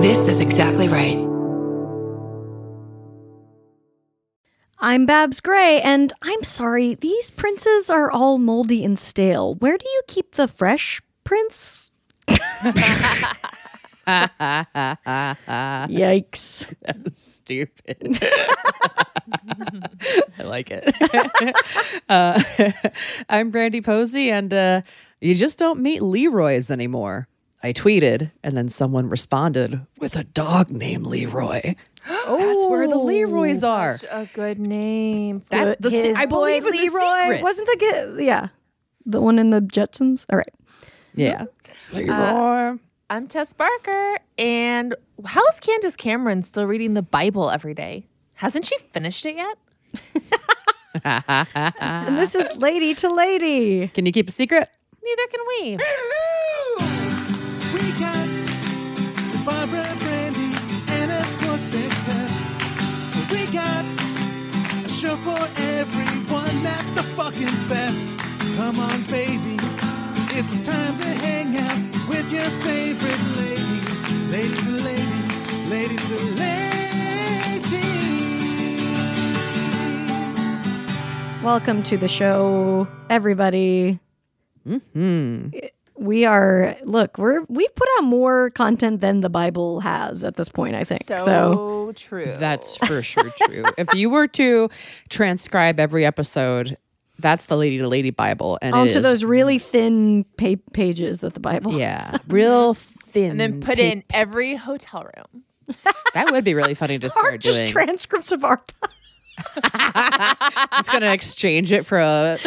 This is exactly right. I'm Babs Gray, and I'm sorry, these princes are all moldy and stale. Where do you keep the fresh prince? Yikes. Stupid. I like it. uh, I'm Brandy Posey, and uh, you just don't meet Leroy's anymore. I tweeted, and then someone responded with a dog named Leroy. That's where the Leroys are. Such a good name. That, the, se- His I boy believe in the Leroy secret. wasn't the ge- yeah, the one in the Jetsons. All right, yeah. Uh, I'm Tess Barker, and how is Candace Cameron still reading the Bible every day? Hasn't she finished it yet? and this is lady to lady. Can you keep a secret? Neither can we. We that's the best. Come on, baby. It's time to hang out with your favorite ladies. Ladies and ladies, ladies and ladies. Welcome to the show, everybody. Hmm. We are look, we're we've put out more content than the Bible has at this point, I think. So, So, true. That's for sure true. if you were to transcribe every episode, that's the Lady to Lady Bible, and onto is- those really thin pa- pages that the Bible. yeah, real thin, and then put pa- in every hotel room. That would be really funny to Are start just doing. transcripts of our Just gonna exchange it for a,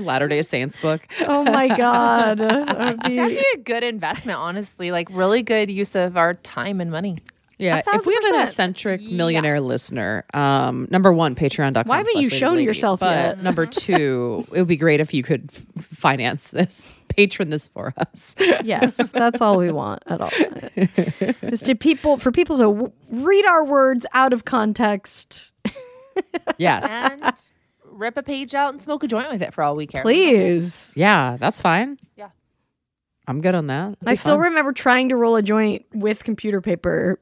Latter Day Saints book. Oh my god. That would be- That'd be a good investment, honestly. Like really good use of our time and money. Yeah, if we have an eccentric millionaire listener, um, number one, patreon.com. Why haven't you Lady shown Lady. yourself but yet? Number two, it would be great if you could f- finance this, patron this for us. yes, that's all we want at all. Is to people for people to w- read our words out of context. yes. And rip a page out and smoke a joint with it for all we care. Please. Yeah, that's fine. Yeah. I'm good on that. That'd I be still fun. remember trying to roll a joint with computer paper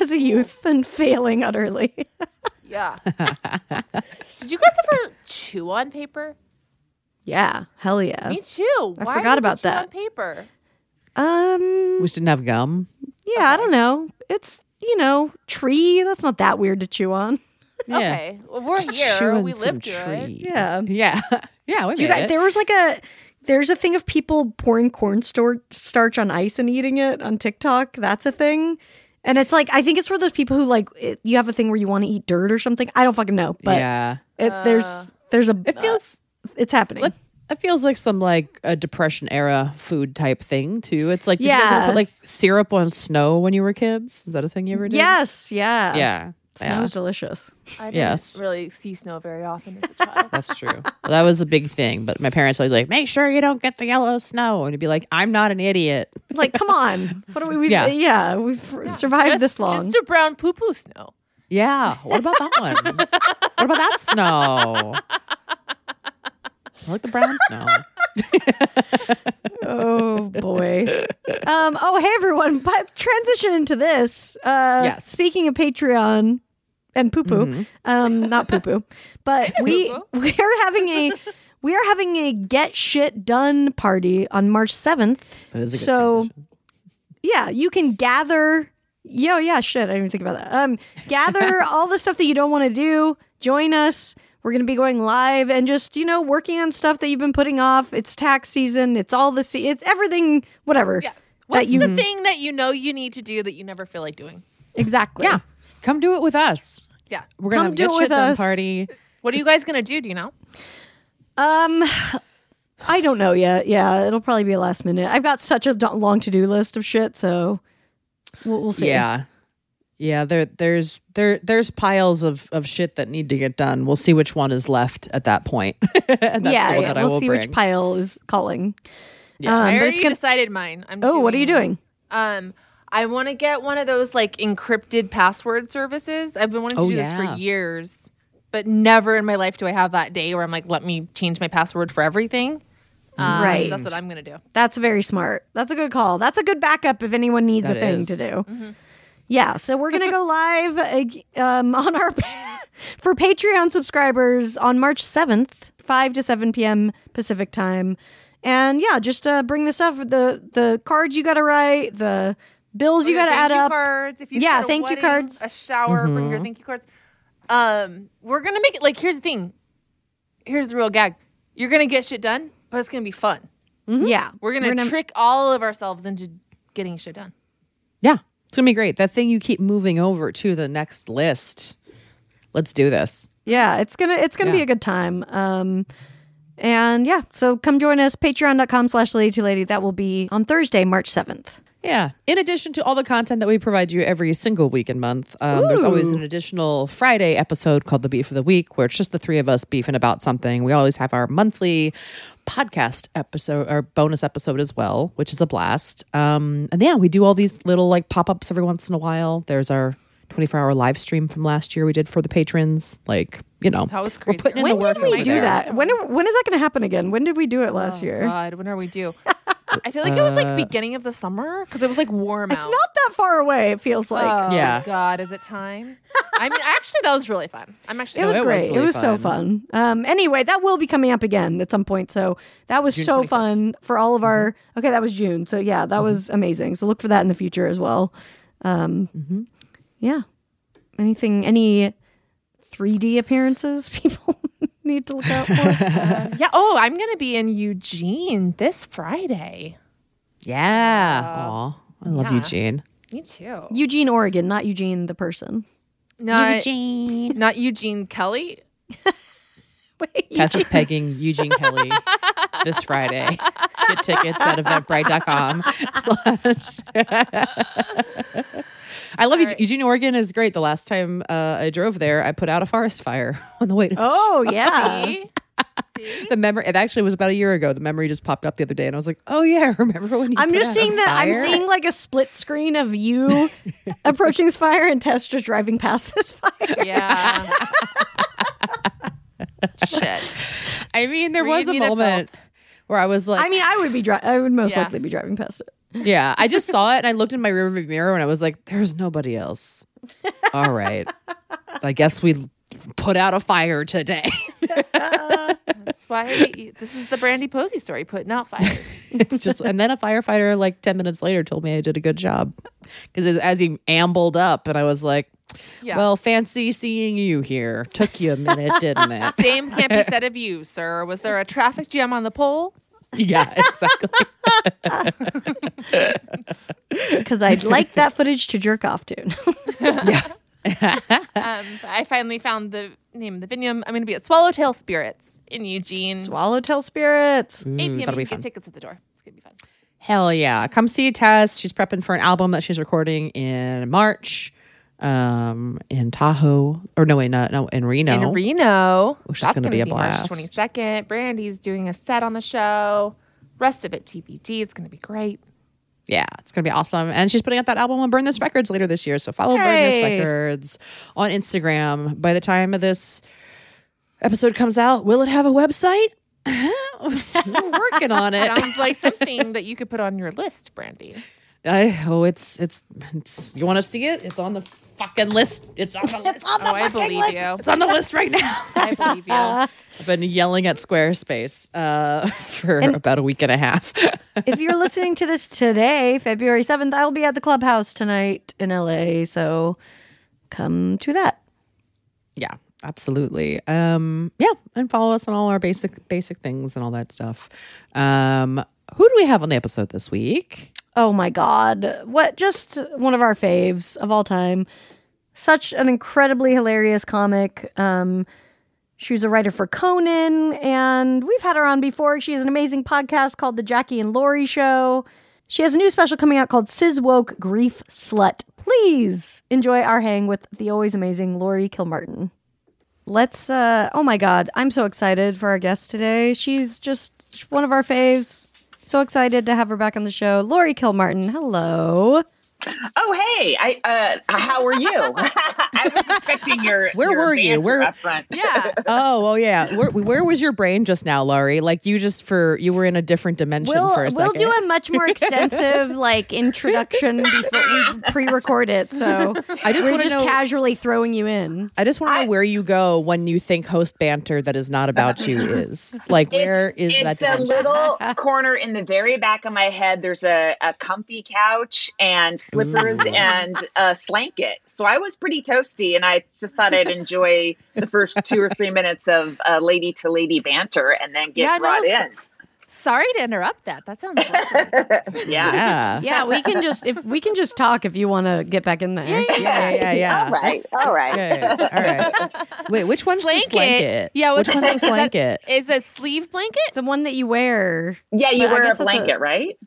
as a youth and failing utterly. Yeah. Did you guys ever chew on paper? yeah, hell yeah. Me too. I Why forgot would you about chew that. On paper. Um We just didn't have gum. yeah, I don't know. It's, you know, tree. That's not that weird to chew on. Yeah. Okay. Well, we're Just here. chewing We some lived through it. tree. Yeah. Yeah. Yeah. We You guys, it. there was like a there's a thing of people pouring cornstarch starch on ice and eating it on TikTok. That's a thing. And it's like I think it's for those people who like it, you have a thing where you want to eat dirt or something. I don't fucking know, but yeah. it, there's uh, there's a It feels uh, it's happening. It, it feels like some like a depression era food type thing too. It's like did you guys ever Yeah. put like syrup on snow when you were kids? Is that a thing you ever did? yes, yeah, Yeah. Yeah. Snow's delicious. I didn't Yes. really see snow very often as a child. That's true. Well, that was a big thing. But my parents always like, make sure you don't get the yellow snow. And you'd be like, I'm not an idiot. Like, come on, what are we? We've, yeah, Yeah. yeah, we've survived Just- this long. Just a brown poo poo snow. Yeah. What about that one? what about that snow? I like the brown snow. oh boy. Um. Oh, hey everyone. But transition into this. Uh, Yes. Speaking of Patreon and poo poo. Um. Not poo poo. But we we are having a we are having a get shit done party on March seventh. That is a good So- transition. Yeah, you can gather. Yo, yeah, shit. I didn't even think about that. Um, gather all the stuff that you don't want to do. Join us. We're going to be going live and just you know working on stuff that you've been putting off. It's tax season. It's all the se- it's everything. Whatever. Yeah. What's you- the thing that you know you need to do that you never feel like doing? Exactly. Yeah. Come do it with us. Yeah. We're going Come to do have it with shit done us. party. What are you guys gonna do? Do you know? Um, I don't know yet. Yeah, it'll probably be a last minute. I've got such a long to do list of shit, so we'll, we'll see. Yeah. Yeah, there there's there there's piles of, of shit that need to get done. We'll see which one is left at that point. and that's yeah. the one yeah, that I we'll will see bring. which pile is calling. Yeah. Um, I already gonna. decided mine. I'm Oh, what are you doing? Um, I want to get one of those like encrypted password services. I've been wanting to Oh, do this for years, but never in my life do I have that day where I'm like, let me change my password for everything. Uh, so Right. that's what I'm gonna do. That's very smart. That's a good call. That's a good backup if anyone needs That a thing is. to do. Yeah, so we're gonna go live um, on our for Patreon subscribers on March seventh, five to seven p.m. Pacific time, and yeah, just uh, bring the stuff, the the cards you got to write, the bills you got to your add you up. Cards. If you Yeah, had a thank you cards. A shower. Bring your thank you cards. Um, we're gonna make it like. Here's the thing. Here's the real gag. You're gonna get shit done, but it's gonna be fun. Yeah, We're gonna, trick all of ourselves into getting shit done. Yeah, it's gonna be great. That thing you keep moving over to the next list. Let's do this. Yeah, it's gonna it's gonna be a good time. Um, and yeah, so come join us. Patreon.com slash lady to lady. That will be on Thursday, March seventh. Yeah. In addition to all the content that we provide you every single week and month, um, there's always an additional Friday episode called the Beef of the Week, where it's just the three of us beefing about something. We always have our monthly podcast episode or bonus episode as well, which is a blast. Um, and yeah, we do all these little like pop ups every once in a while. There's our 24 hour live stream from last year we did for the patrons. Like, you know, That was we're crazy. putting in When the work did we do there. that? When when is that going to happen again? When did we do it last Oh, year? God, when are we due? I feel like it was like beginning of the summer because it was like warm It's out. not that far away. It feels like Oh, Yeah. God, is it time? I mean, actually, that was really fun. I'm actually. it was it was great. it really was so fun. fun. Um, anyway, that will be coming up again at some point. So that was June so 25th. fun for all of our. Okay, that was June. So yeah, that was amazing. So look for that in the future as well. Um, Yeah. Anything? Any 3D appearances people need to look out for? Um, yeah. Oh, I'm gonna be in Eugene this Friday. Yeah. Uh, Aw, I love yeah. Eugene. Me too. Eugene, Oregon, not Eugene the person. Not Eugene. not Eugene Kelly. Wait, Tess is pegging Eugene Kelly this Friday. Get tickets at eventbrite.com. slash- I love Eugene. Eugene, Oregon is great. The last time uh, I drove there, I put out a forest fire on the way to Oh yeah. See? See? the memory. It actually was about a year ago. The memory just popped up the other day, and I was like, "Oh yeah, remember when you?" I'm put just out seeing that. I'm seeing like a split screen of you approaching this fire and Tess just driving past this fire. Yeah. Shit. I mean, there Were was a a moment where I was like, I mean, I would be. Dri- I would most Yeah. likely be driving past it. Yeah, I just saw it and I looked in my rearview mirror and I was like, "There's nobody else." All right, I guess we put out a fire today. That's why this is the Brandy Posey story, putting out fires. it's just, and then a firefighter like ten minutes later told me I did a good job because as he ambled up and I was like, Yeah. "Well, fancy seeing you here. Took you a minute, didn't it?" Same can't be said of you, sir. Was there a traffic jam on the pole? yeah, exactly. Because I'd like that footage to jerk off to. Um, I finally found the name of the venue. I'm going to be at Swallowtail Spirits in Eugene. Swallowtail spirits. 8 p.m. that'll You be can get fun. tickets at the door. It's going to be fun. Hell yeah. Come see Tess. She's prepping for an album that she's recording in March um, in Tahoe. Or no, wait, no, no in Reno. In Reno. Which is That's gonna be a March blast. 22nd. Brandy's doing a set on the show. Rest of it TBD. It's going to be great. yeah, it's going to be awesome. And she's putting out that album on Burn This Records later this year. So follow Burn This Records on Instagram. By the time of this episode comes out, will it have a website? We're working on it. Sounds like something that you could put on your list, Brandy. I, oh, it's, it's, it's, you want to see it? It's on the fucking list. It's on the list. Oh, I believe you. It's on the list right now. I believe you. I've been yelling at Squarespace uh, for about a week and a half. if you're listening to this today, February 7th, I'll be at the clubhouse tonight in LA. So come to that. yeah, absolutely. Um, yeah, and follow us on all our basic basic things and all that stuff. Um, who do we have on the episode this week? Oh my God. What? Just one of our faves of all time. Such an incredibly hilarious comic. Um, she was a writer for Conan, and we've had her on before. She has an amazing podcast called The Jackie and Laurie Show. She has a new special coming out called Cis Woke Grief Slut. Please enjoy our hang with the always amazing Laurie Kilmartin. Let's, uh, oh my God, I'm so excited for our guest today. She's just one of our faves. So excited to have her back on the show. Laurie Kilmartin, hello. Oh, hey! I uh, how are you? I was expecting your. Where your were you? banter Where- up front? Yeah. Oh, well, yeah. Where, where was your brain just now, Laurie? Like you just for you were in a different dimension We'll for a we'll second. do a much more extensive like introduction before we pre-record it. So I just we're want to just know. casually throwing you in. I just want to know where you go when you think host banter that is not about you is. Like, where is it's, that? It's a little corner in the very back of my head. There's a, a comfy couch and slippers Ooh. and a slanket. So I was pretty toasty, and I just thought I'd enjoy the first two or three minutes of uh, lady to lady banter, and then get Yeah, brought s- in. Sorry to interrupt that. That sounds awesome. Yeah. Yeah. Yeah, we can just if we can just talk if you want to get back in there. Yeah, yeah, Yeah, yeah, yeah. All right. That's- all right. Good. All right. Wait, which one's Slanket. the slanket? Yeah, which what's- one's the is slanket? Is a sleeve blanket? The one that you wear. Yeah, you But wear a guess that's a- blanket, right?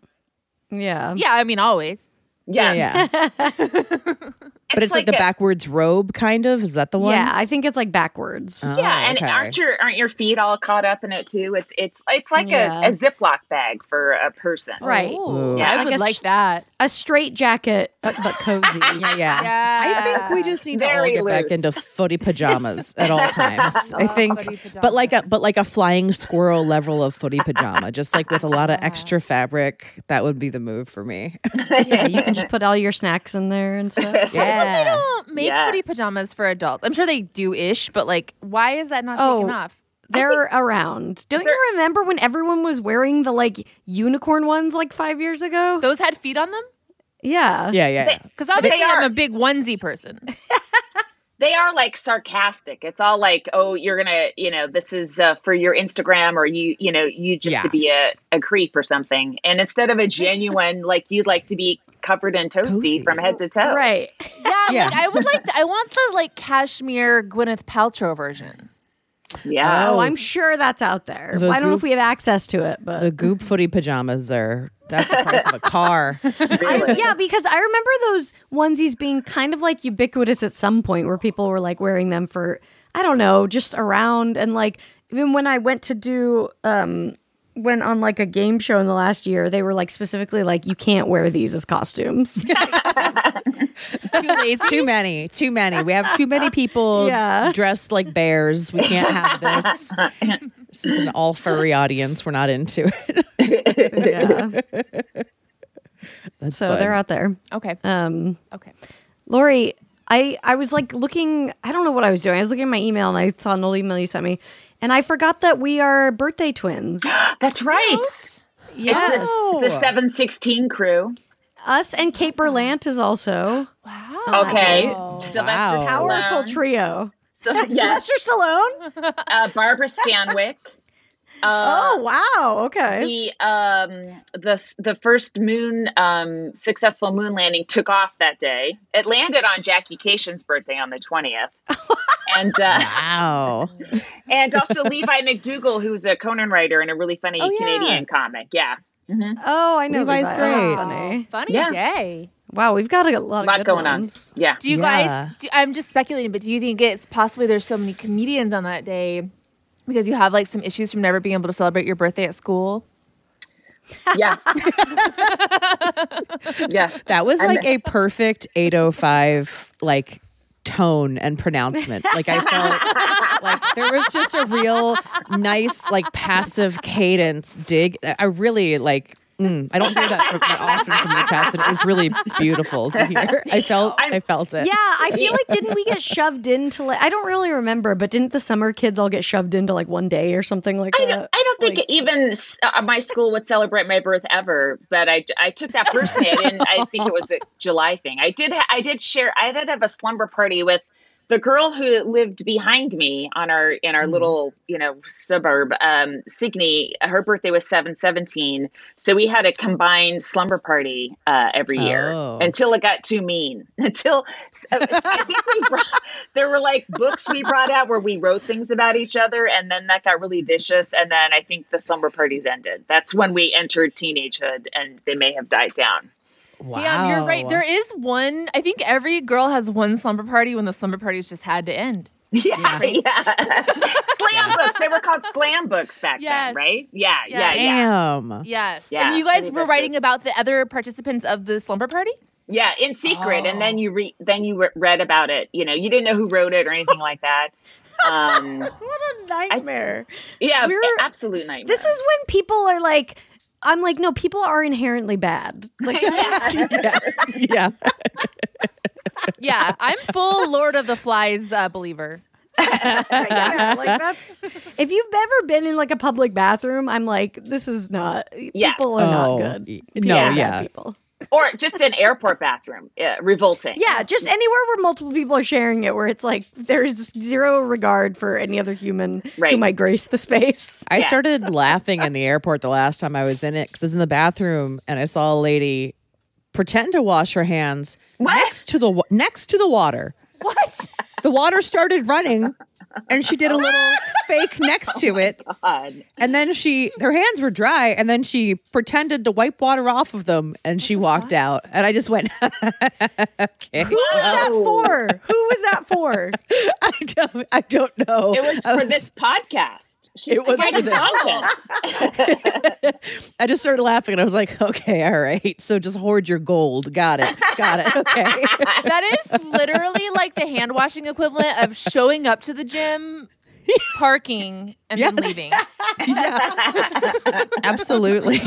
Yeah. Yeah, I mean always. Yes. Yeah, yeah. but it's like, the a- backwards robe, kind of. Is that the one? Yeah, I think it's like backwards. Oh, Yeah, and okay. aren't your aren't your feet all caught up in it too? It's it's it's like Yeah. a, a Ziploc bag for a person. Right. Ooh, Ooh. Yeah, I like would a like that. A straight jacket, uh, but cozy. Yeah, yeah. Yeah. I think we just need to all Very get back into footy pajamas at all times. I think, but like a but like a flying squirrel level of footy pajama, just like with a lot of extra fabric. That would be the move for me. yeah, you can just put all your snacks in there and stuff. Yeah. Don't make Yes. footy pajamas for adults. I'm sure they do ish, but like, why is that not Oh. taken off? They're around. Don't they're- you remember when everyone was wearing the like unicorn ones like five years ago? Those had feet on them? Yeah. Yeah, yeah. yeah. Because obviously They I'm a big onesie person. they are like sarcastic. It's all like, oh, you're gonna, you know, this is uh, for your Instagram, or you, you know, you just Yeah. to be a, a creep or something. And instead of a genuine, like you'd like to be covered in toasty Cozy. from head to toe. Right. Yeah, Yeah. like I would like. I want the like cashmere Gwyneth Paltrow version. Yeah. Oh, Oh. I'm sure that's out there. The I don't know if we have access to it, but The goop footy pajamas are that's the price of a car. I, yeah, because I remember those onesies being kind of like ubiquitous at some point where people were like wearing them for I don't know, just around and like even when I went to do um when on like a game show in the last year, they were like specifically like you can't wear these as costumes. Too lazy. Too many, too many. We have too many people Yeah. dressed like bears. We can't have this. This is an all furry audience. We're not into it. yeah. That's So fun. they're out there. okay. Um Okay. Laurie, I I was like looking. I don't know what I was doing. I was looking at my email and I saw an old email you sent me, and I forgot that we are birthday twins. That's right. Yes, It's the, the 716 crew. us and Kate Berlant is also Wow. Okay. Wow. Sylvester Wow. powerful trio. So, yes. Sylvester Stallone. Uh, Barbara Stanwyck. Uh, oh wow. Okay. the um the the first moon um successful moon landing took off that day. It landed on Jackie Kashian's birthday on the twentieth, and uh, wow. and also Levi MacDougall, who's a Conan writer and a really funny Oh, yeah. Canadian comic. Yeah, Mhm. Oh, I know. Levi's Levi. Oh, great. That's funny. Funny Yeah. day. Wow, we've got a lot, a of lot good going on. Yeah, Do you Yeah. guys? Do, I'm just speculating, but do you think it's possibly there's so many comedians on that day because you have like some issues from never being able to celebrate your birthday at school? yeah, yeah. That was And- like a perfect 805 like tone and pronouncement. Like I felt like there was just a real nice like passive cadence dig. I really like mm, I don't hear that that often from you, Tess, and it was really beautiful to hear. I felt I felt it. Yeah, I feel like didn't we get shoved into like I don't really remember, but didn't the summer kids all get shoved into like one day or something like I that? don't, I don't think Like- even uh, my school would celebrate my birth ever, but I, I took that personally. I didn't. I think it was a July thing. I did. ha- I did share. I did have a slumber party with the girl who lived behind me on our in our little you know suburb. Um, Signe. Her birthday was seven seventeen, so we had a combined slumber party uh, every year Oh. until it got too mean. Until I think we brought there were like books we brought out where we wrote things about each other and then that got really vicious and then i think the slumber parties ended that's when we entered teenagehood and they may have died down Wow. Damn, you're right. There is one. I think every girl has one slumber party when the slumber parties just had to end. yeah yeah, slam books they were called slam books back Yes. then right yeah yeah Yes. yeah Damn. Yes. Yeah, and you guys were writing vicious. about the other participants of the slumber party? Yeah, in secret, and Oh. then you re- then you re- read about it. You know, you didn't know who wrote it or anything like that. Um, What a nightmare. yeah, We're- absolute nightmare. This is when people are like, I'm like, no, people are inherently bad. Like, Yeah. yeah. Yeah, I'm full Lord of the Flies uh, believer. yeah, like that's if you've ever been in like a public bathroom, I'm like, this is not Yes. people are Oh, not good. no, are bad yeah. people. Or just an airport bathroom. Yeah, revolting. Yeah, just anywhere where multiple people are sharing it, where it's like there's zero regard for any other human who might grace the space. I Yeah. started laughing in the airport the last time I was in it because I was in the bathroom and I saw a lady pretend to wash her hands What? next to the next to the water. What? The water started running, and she did a little fake next oh to it, and then she her hands were dry, and then she pretended to wipe water off of them, and she walked out, and I just went, okay, Who was that Oh. for? Who was that for? I don't, I don't know. It was for this podcast. She's It was for providing this. I just started laughing, and I was like, okay, all right, so just hoard your gold. Got it, got it. Okay. That is literally like the hand washing equivalent of showing up to the gym, parking, and then Yes. leaving. Absolutely.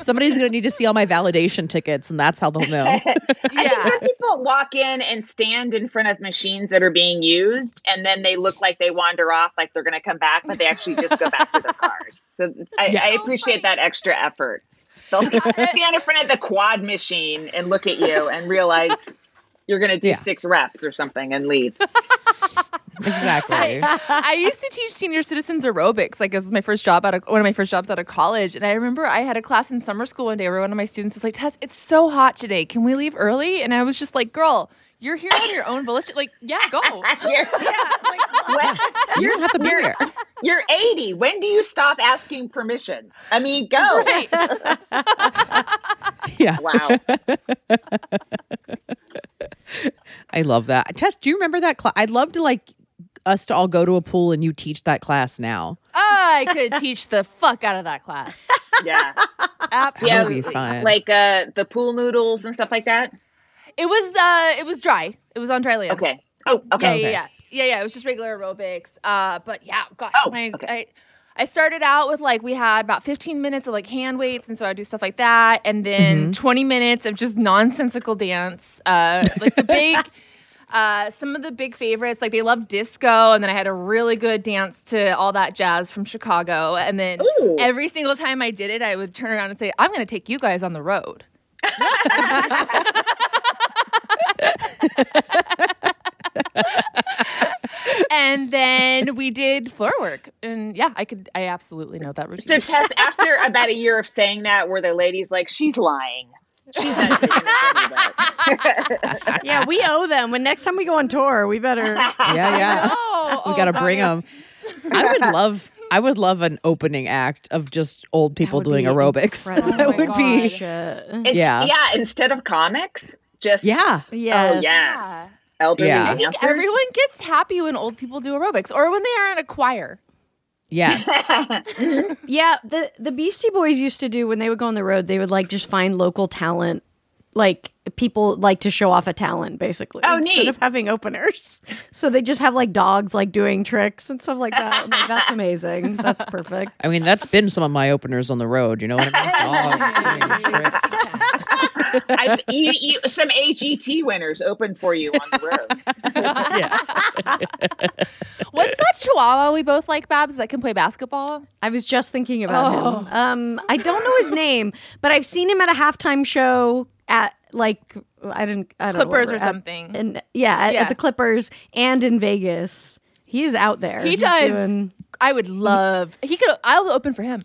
Somebody's going to need to see all my validation tickets, and that's how they'll know. I think Yeah. some people walk in and stand in front of machines that are being used, and then they look like they wander off, like they're going to come back, but they actually just go back to their cars. So I, I appreciate that extra effort. They'll stand in front of the quad machine and look at you and realize you're going to do Yeah. six reps or something and leave. exactly. I used to teach senior citizens aerobics. Like, it was my first job out of one of my first jobs out of college. And I remember I had a class in summer school one day where one of my students was like, Tess, it's so hot today. Can we leave early? And I was just like, girl, you're here on your own volition. Like, yeah, go. You're, when- You don't have to be you're- here. you're 80. When do you stop asking permission? I mean, go. Right. Yeah. Wow. I love that. Tess, do you remember that class? I'd love to like us to all go to a pool and you teach that class now. I could teach the fuck out of that class. Yeah. Absolutely. would be fun. Like uh, the pool noodles and stuff like that. It was uh it was dry. It was on dry land. Okay. Oh, Yeah, okay. yeah, yeah. Yeah, yeah. It was just regular aerobics. Uh but yeah, gosh, Oh, my okay. I I started out with like we had about 15 minutes of like hand weights and so I do stuff like that and then 20 minutes of just nonsensical dance. Uh like the big uh some of the big favorites like they love disco and then I had a really good dance to all that jazz from Chicago and then Ooh. every single time I did it I would turn around and say I'm going to take you guys on the road. and then we did floor work and yeah i could i absolutely know that routine. So routine Tess, after about a year of saying that, were the ladies like, she's lying. She's not taking. Yeah, we owe them. When next time we go on tour, we better. Yeah, yeah. oh, we got to bring them. I would love I would love an opening act of just old people would doing be aerobics. incredible. that Oh my would be Shit. It's, Yeah. yeah. Instead of comics, just Yeah. Oh, yes. Oh yeah. Elderly Yeah. I I think everyone gets happy when old people do aerobics or when they are in a choir Yes. Yeah, the the Beastie Boys used to do when they would go on the road, they would like just find local talent. Like people like to show off a talent, basically. Oh, instead neat. of having openers. So they just have like dogs like doing tricks and stuff like that. Like, that's amazing. That's perfect. I mean, that's been some of my openers on the road. You know what I mean? Dogs doing tricks. I, you, you, some AGT winners open for you on the road. What's that chihuahua we both like babs that can play basketball I was just thinking about Oh. him. Um, I don't know his name, but I've seen him at a halftime show at like I didn't I don't know, Clippers or at- something. and yeah, at, Yeah. at the Clippers and in Vegas. He's out there. He He's does. doing- i would love he could i'll open for him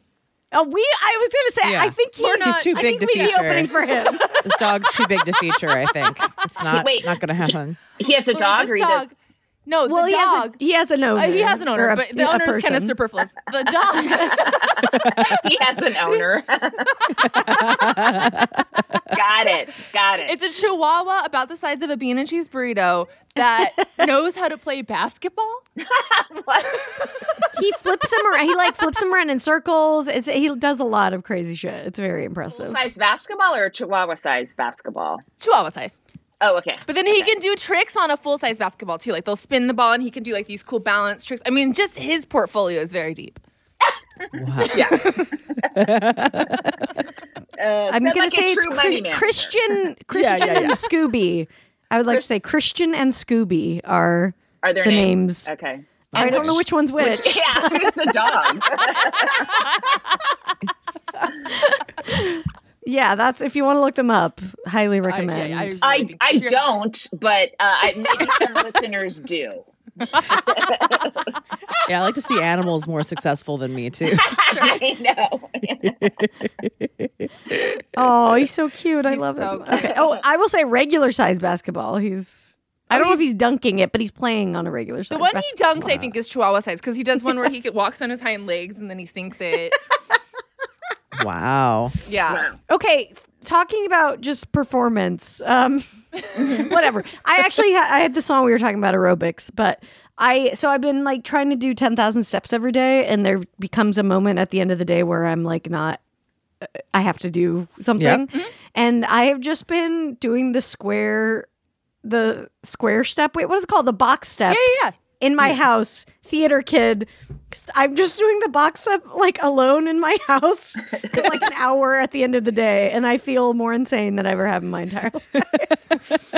Oh, we. I was gonna say. Yeah. I think he's, He's too I big think to we'd be feature. opening for him. This dog's too big to feature, I think. It's not Wait. not gonna happen. He has a dog, this or he dog- does. No well, the he dog has a, he has an owner. Uh, he has an owner, a- but the owner is kind of superfluous. The dog, He has an owner. Got Got it. Got it. It's a chihuahua about the size of a bean and cheese burrito that knows how to play basketball. What? he flips him around. He like flips him around in circles. It's, he does a lot of crazy shit. It's very impressive. size basketball or chihuahua size basketball? Chihuahua size. Oh, okay. But then he can do tricks on a full size basketball too. Like they'll spin the ball and he can do like these cool balance tricks. I mean, just his portfolio is very deep. Wow. Yeah. uh, I'm gonna like say it's true Chri- money man. Christian, Christian yeah, and yeah. Scooby. I would like to say Christian and Scooby are. Are there the names? names. Okay. I don't know which one's which. Yeah, who's the dog? Yeah, that's if you want to look them up. Highly recommend. yeah, I- I I don't, but uh, I, maybe some listeners do. Yeah, I like to see animals more successful than me too. I know. oh, he's so cute. I He's love so him. cute. Okay. Oh, I will say regular size basketball. He's. I don't know if he's dunking it, but he's playing on a regular size. The one he dunks, I think, is Chihuahua size because he does one where he walks on his hind legs and then he sinks it. Wow. Yeah. Okay, talking about just performance. Um, whatever. I actually ha- I had the song we were talking about aerobics, but I so I've been like trying to do ten thousand steps every day, and there becomes a moment at the end of the day where I'm like not. uh, I have to do something, and I have just been doing the square, the square step. Wait, what is it called? The box step Yeah, yeah, yeah. In my house, theater kid. I'm just doing the box up like alone in my house for like an hour at the end of the day, and I feel more insane than I ever have in my entire life.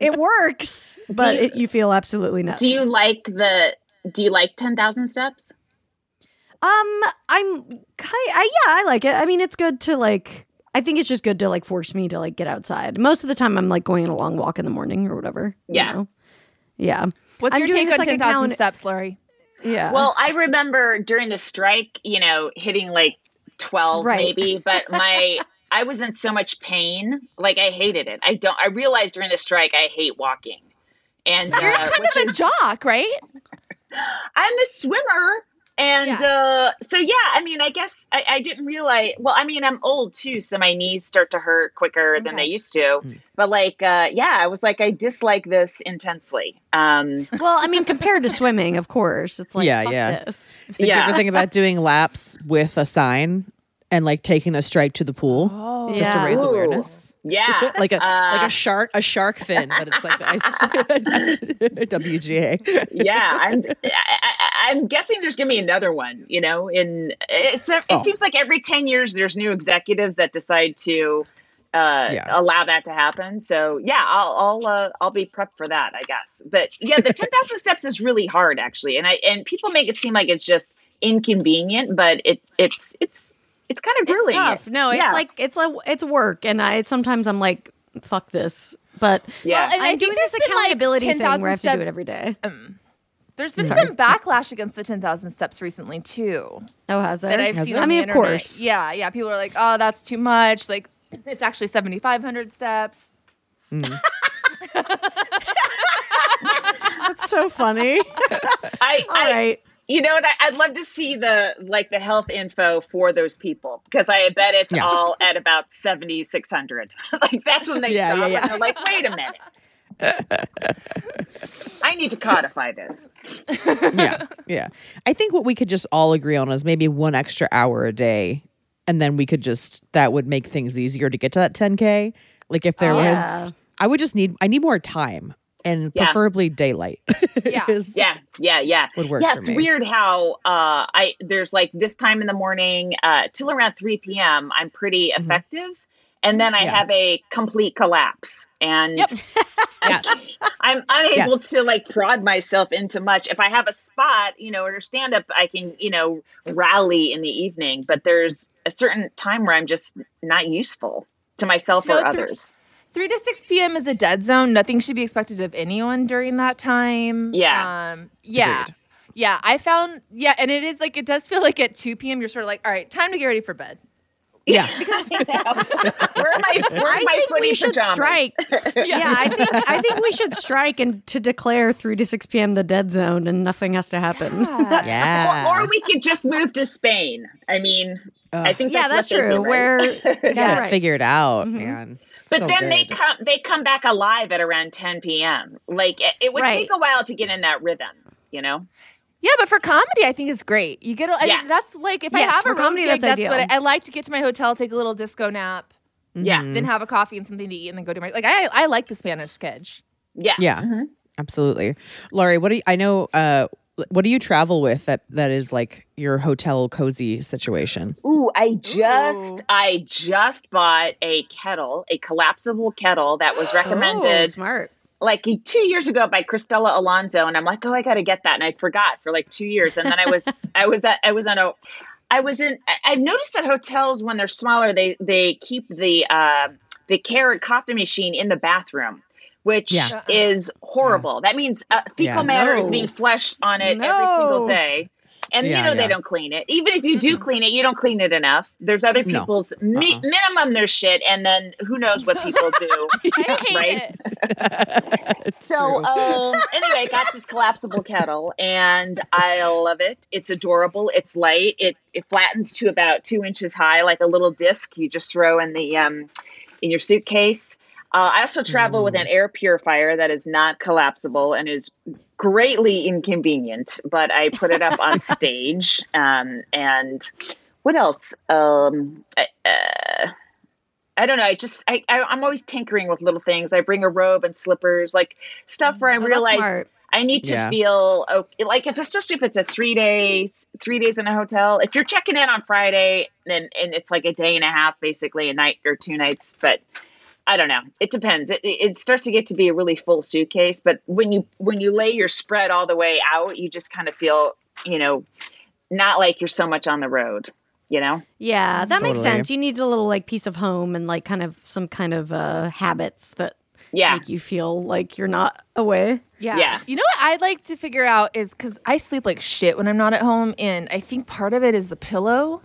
it works, but you- it, you feel absolutely nuts. Do you like the? Do you like ten thousand steps? Um, I'm kind. I, yeah, I like it. I mean, it's good to like. I think it's just good to like force me to like get outside. Most of the time, I'm like going on a long walk in the morning or whatever. you Yeah. know? yeah, What's I'm your doing take on like 10,000 count- steps, Laurie? yeah. Well, I remember during the strike, you know, hitting like 12 Right. maybe, but my I was in so much pain. Like I hated it. I don't I realized during the strike I hate walking. And You're uh, kind which of a is- jock, right? I'm a swimmer. And Yeah. uh, so, yeah, I mean, I guess I, I didn't realize. Well, I mean, I'm old too, so my knees start to hurt quicker than they used to. But, like, uh, yeah, I was like, I dislike this intensely. Um, well, I mean, compared to swimming, of course, it's like Yeah, fuck yeah. this. Did Yeah. you ever think about doing laps with a sign and like taking the strike to the pool Oh. just to Yeah. raise Ooh. awareness? yeah. like a like Uh, a shark a shark fin, but it's like the ice WGA. yeah, I'm. I, I, I'm guessing there's going to be another one. You know, in it's. It Oh. seems like every ten years there's new executives that decide to uh, Yeah. allow that to happen. So yeah, I'll I'll uh, I'll be prepped for that, I guess. But yeah, the ten thousand steps is really hard actually, and I and people make it seem like it's just inconvenient, but it it's it's it's kind of It's grueling. tough. No, it's Yeah. like it's a it's work, and I sometimes I'm like, fuck this. But yeah. Well, I I'm think doing this there's like, accountability thing where I have to do it every day. Um, there's been some backlash against the 10,000 steps recently, too. Oh, has That? I've Has seen it? on I mean, the of internet. course. Yeah, yeah. People are like, oh, that's too much. Like, it's actually 7,500 steps. Mm. That's so funny. I, All I right. You know what? I, I'd love to see the like the health info for those people because I bet it's Yeah. all at about seventy six hundred. like that's when they Yeah, stop yeah, yeah. and they're like, "Wait a minute, I need to codify this." yeah, yeah. I think what we could just all agree on is maybe one extra hour a day, and then we could just that would make things easier to get to that 10k. Like if there Yeah. was, I would just need I need more time and Yeah. preferably daylight. Yeah. Yeah, yeah, yeah. Would work yeah, it's weird how uh, I there's like this time in the morning uh, till around three p.m. I'm pretty effective, and then I Mm-hmm. Yeah. have a complete collapse, and Yep. Yes. I'm unable Yes. to like prod myself into much. If I have a spot, you know, or stand up, I can, you know, rally in the evening. But there's a certain time where I'm just not useful to myself No, or others. 3 to 6 p.m. is a dead zone. Nothing should be expected of anyone during that time. Yeah. Um, yeah. Agreed. Yeah. I found, yeah. And it is like, it does feel like at 2 p.m., you're sort of like, all right, time to get ready for bed. Yeah. because where am I? Where am I are my think footy we should pajamas? strike. yeah. I think I think we should strike and to declare three to six p.m. the dead zone, and nothing has to happen. Yeah. Yeah. Or, or we could just move to Spain. I mean, I think yeah, that's, that's what they true. do, right? Where You gotta right. figure it out, Mhm. man. But So then they come they come back alive at around 10 p.m. Like it, it would Right. take a while to get in that rhythm, you know? Yeah, but for comedy, I think it's great. You get, a, I Yeah. mean, that's like if I have for a comedy, gig, that's that's, what I, ideal. I like to get to my hotel, take a little disco nap, Yeah. Mhm. then have a coffee and something to eat, and then go to my like. I I like the Spanish sketch. Yeah. Yeah. Mhm. Absolutely. Laurie, what do you, I know uh what do you travel with that that is like your hotel cozy situation? Ooh, I just Ooh. I just bought a kettle, a collapsible kettle that was Oh, recommended smart. like two years ago by Cristela Alonzo, and I'm like, oh, I got to get that, and I forgot for like two years, and then I was I was at I was on a I was in I- I've noticed that hotels when they're smaller they they keep the uh, the Keurig coffee machine in the bathroom. Which Yeah. Uh-uh. is horrible. That means uh, fecal Yeah. matter is No. being flushed on it every single day. And Yeah, you know yeah. they don't clean it. Even if you do clean it, you don't clean it enough. There's other No. people's mi- Uh-uh. minimum their shit, and then who knows what people do. I right? it. So um, anyway, I got this collapsible kettle, and I love it. It's adorable. It's light. It it flattens to about two inches high, like a little disc. You just throw in the um, in your suitcase. Uh, I also travel with an air purifier that is not collapsible and is greatly inconvenient. But I put it up on stage, um, and what else? Um, uh, I don't know. I just I, I I'm always tinkering with little things. I bring a robe and slippers, like stuff where I Oh, realized. I need to Yeah. feel okay. Like if especially if it's a three days three days in a hotel. If you're checking in on Friday and and it's like a day and a half, basically a night or two nights, but. I don't know. It depends. It, it starts to get to be a really full suitcase, but when you when you lay your spread all the way out, you just kind of feel, you know, not like you're so much on the road. You know? Yeah, that makes sense. You need a little like piece of home and like kind of some kind of uh habits that Yeah. make you feel like you're not away. Yeah. Yeah. You know what I'd like to figure out is because I sleep like shit when I'm not at home, and I think part of it is the pillow.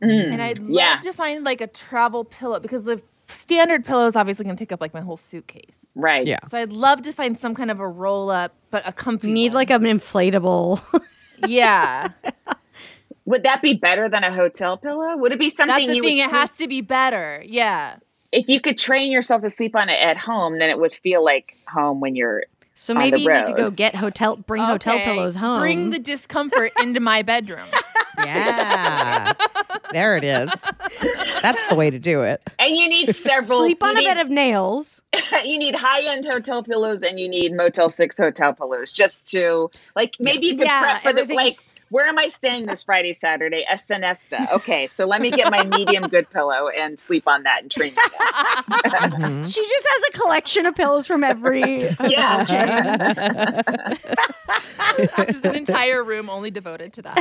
And I'd love Yeah. to find like a travel pillow because the standard pillow is obviously going to take up like my whole suitcase. Right. yeah. So I'd love to find some kind of a roll up, but a comfy. You need one. like an inflatable. yeah. Would that be better than a hotel pillow? Would it be something That's the you thing. would It sleep- has to be better. Yeah. if you could train yourself to sleep on it at home, then it would feel like home when you're So On maybe the you need to go get hotel bring hotel pillows home. Bring the discomfort into my bedroom. Yeah. there it is. That's the way to do it. and you need several sleep on you a bed of nails. need, you need high-end hotel pillows and you need motel 6 hotel pillows just to like maybe you could Yeah, prep for the like where am I staying this Friday, Saturday? A Sonesta. Okay, so let me get my medium good pillow and sleep on that and train myself. Mhm. She just has a collection of pillows from every Yeah. chain. Just an entire room only devoted to that.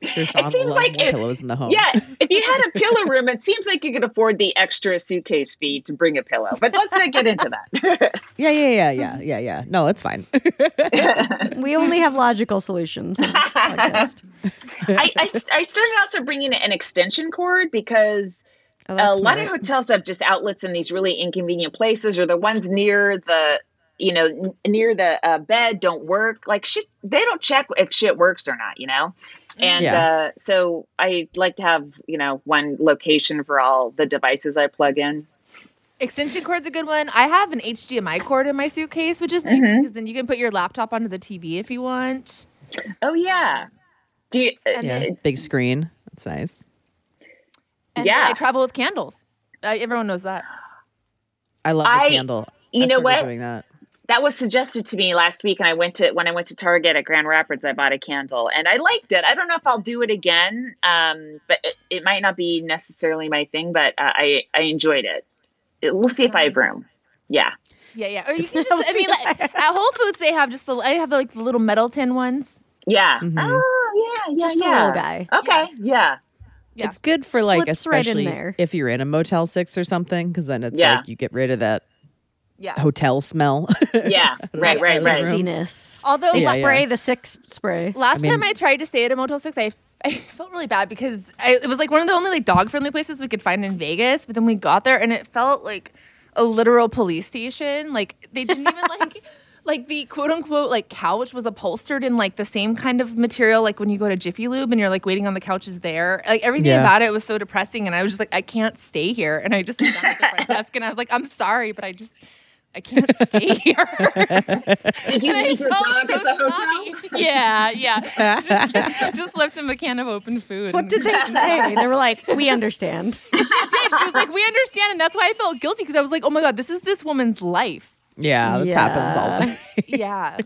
it seems like more it- pillows in the home. Yeah, if you had a pillow room, it seems like you could afford the extra suitcase fee to bring a pillow. But let's not get into that. Yeah, yeah, yeah, yeah, yeah, yeah. No, it's fine. We only have logical solutions. on this podcast. I, I, I started also bringing an extension cord because Oh, a that's lot of hotels have just outlets in these really inconvenient places, or the ones near the you know n- near the uh, bed don't work. Like shit, they don't check if shit works or not. You know. And Yeah. uh, so I like to have, you know, one location for all the devices I plug in. Extension cord's a good one. I have an HDMI cord in my suitcase, which is nice Mhm. because then you can put your laptop onto the TV if you want. Oh yeah. Do you, uh, Yeah, then- big screen. That's nice. And Yeah. I travel with candles. Uh, everyone knows that. I love the I- candle. you I know what? Doing that. that was suggested to me last week, and I went to when I went to Target at Grand Rapids. I bought a candle, and I liked it. I don't know if I'll do it again, um, but it, it might not be necessarily my thing. But uh, I I enjoyed it. It- We'll see if I have room. Yeah. Yeah, yeah. Or you can just, I mean, like, at Whole Foods, they have just the, I have like the little metal tin ones. Yeah. Mhm. Oh yeah, yeah, Just a yeah. little guy. Okay. Yeah. Yeah. It's good for like Slips right in especially there. if you're in a Motel Six or something, because then it's Yeah. like you get rid of that Yeah. hotel smell. Yeah. right. Right. Right. Sexiness. Although They Yeah, la- yeah. spray the six spray. last I mean- time I tried to stay at a Motel 6, I, I felt really bad because I, it was like one of the only like dog friendly places we could find in Vegas. But then we got there and it felt like a literal police station. Like they didn't even like like the quote unquote like couch was upholstered in like the same kind of material like when you go to Jiffy Lube and you're like waiting on the couches there. Like everything Yeah. about it was so depressing and I was just like I can't stay here and I just sat down at the front desk and I was like I'm sorry but I just I can't stay here. Did you leave your dog so at the hotel? snotty. Yeah, yeah. Just, just left him a can of open food. What and- did they say? They were like, "We understand." She did. She was like, "We understand," and that's why I felt guilty because I was like, "Oh my god, this is this woman's life." Yeah, that happens all day. Yeah.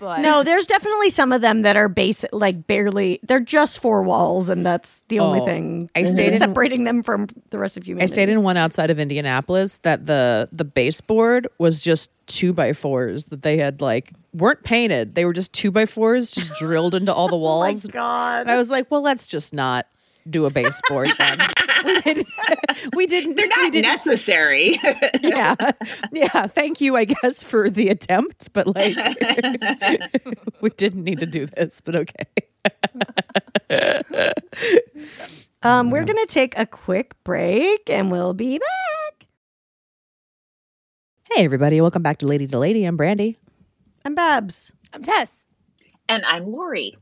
but No, there's definitely some of them that are basic, like barely. They're just four walls, and that's the only Oh, thing I stayed in- separating them from the rest of you. I stayed in one outside of Indianapolis that the the baseboard was just two by fours that they had like weren't painted. They were just two by fours just drilled into all the walls. Oh my. God. And I was like, well, let's just not do a baseboard then. we didn't. We didn't. They're we not didn't necessary. yeah yeah thank you i guess for the attempt but like we didn't need to do this but okay Um, we're gonna take a quick break, and we'll be back. hey everybody welcome back to lady to lady i'm brandy I'm Babs, I'm Tess. and I'm Laurie.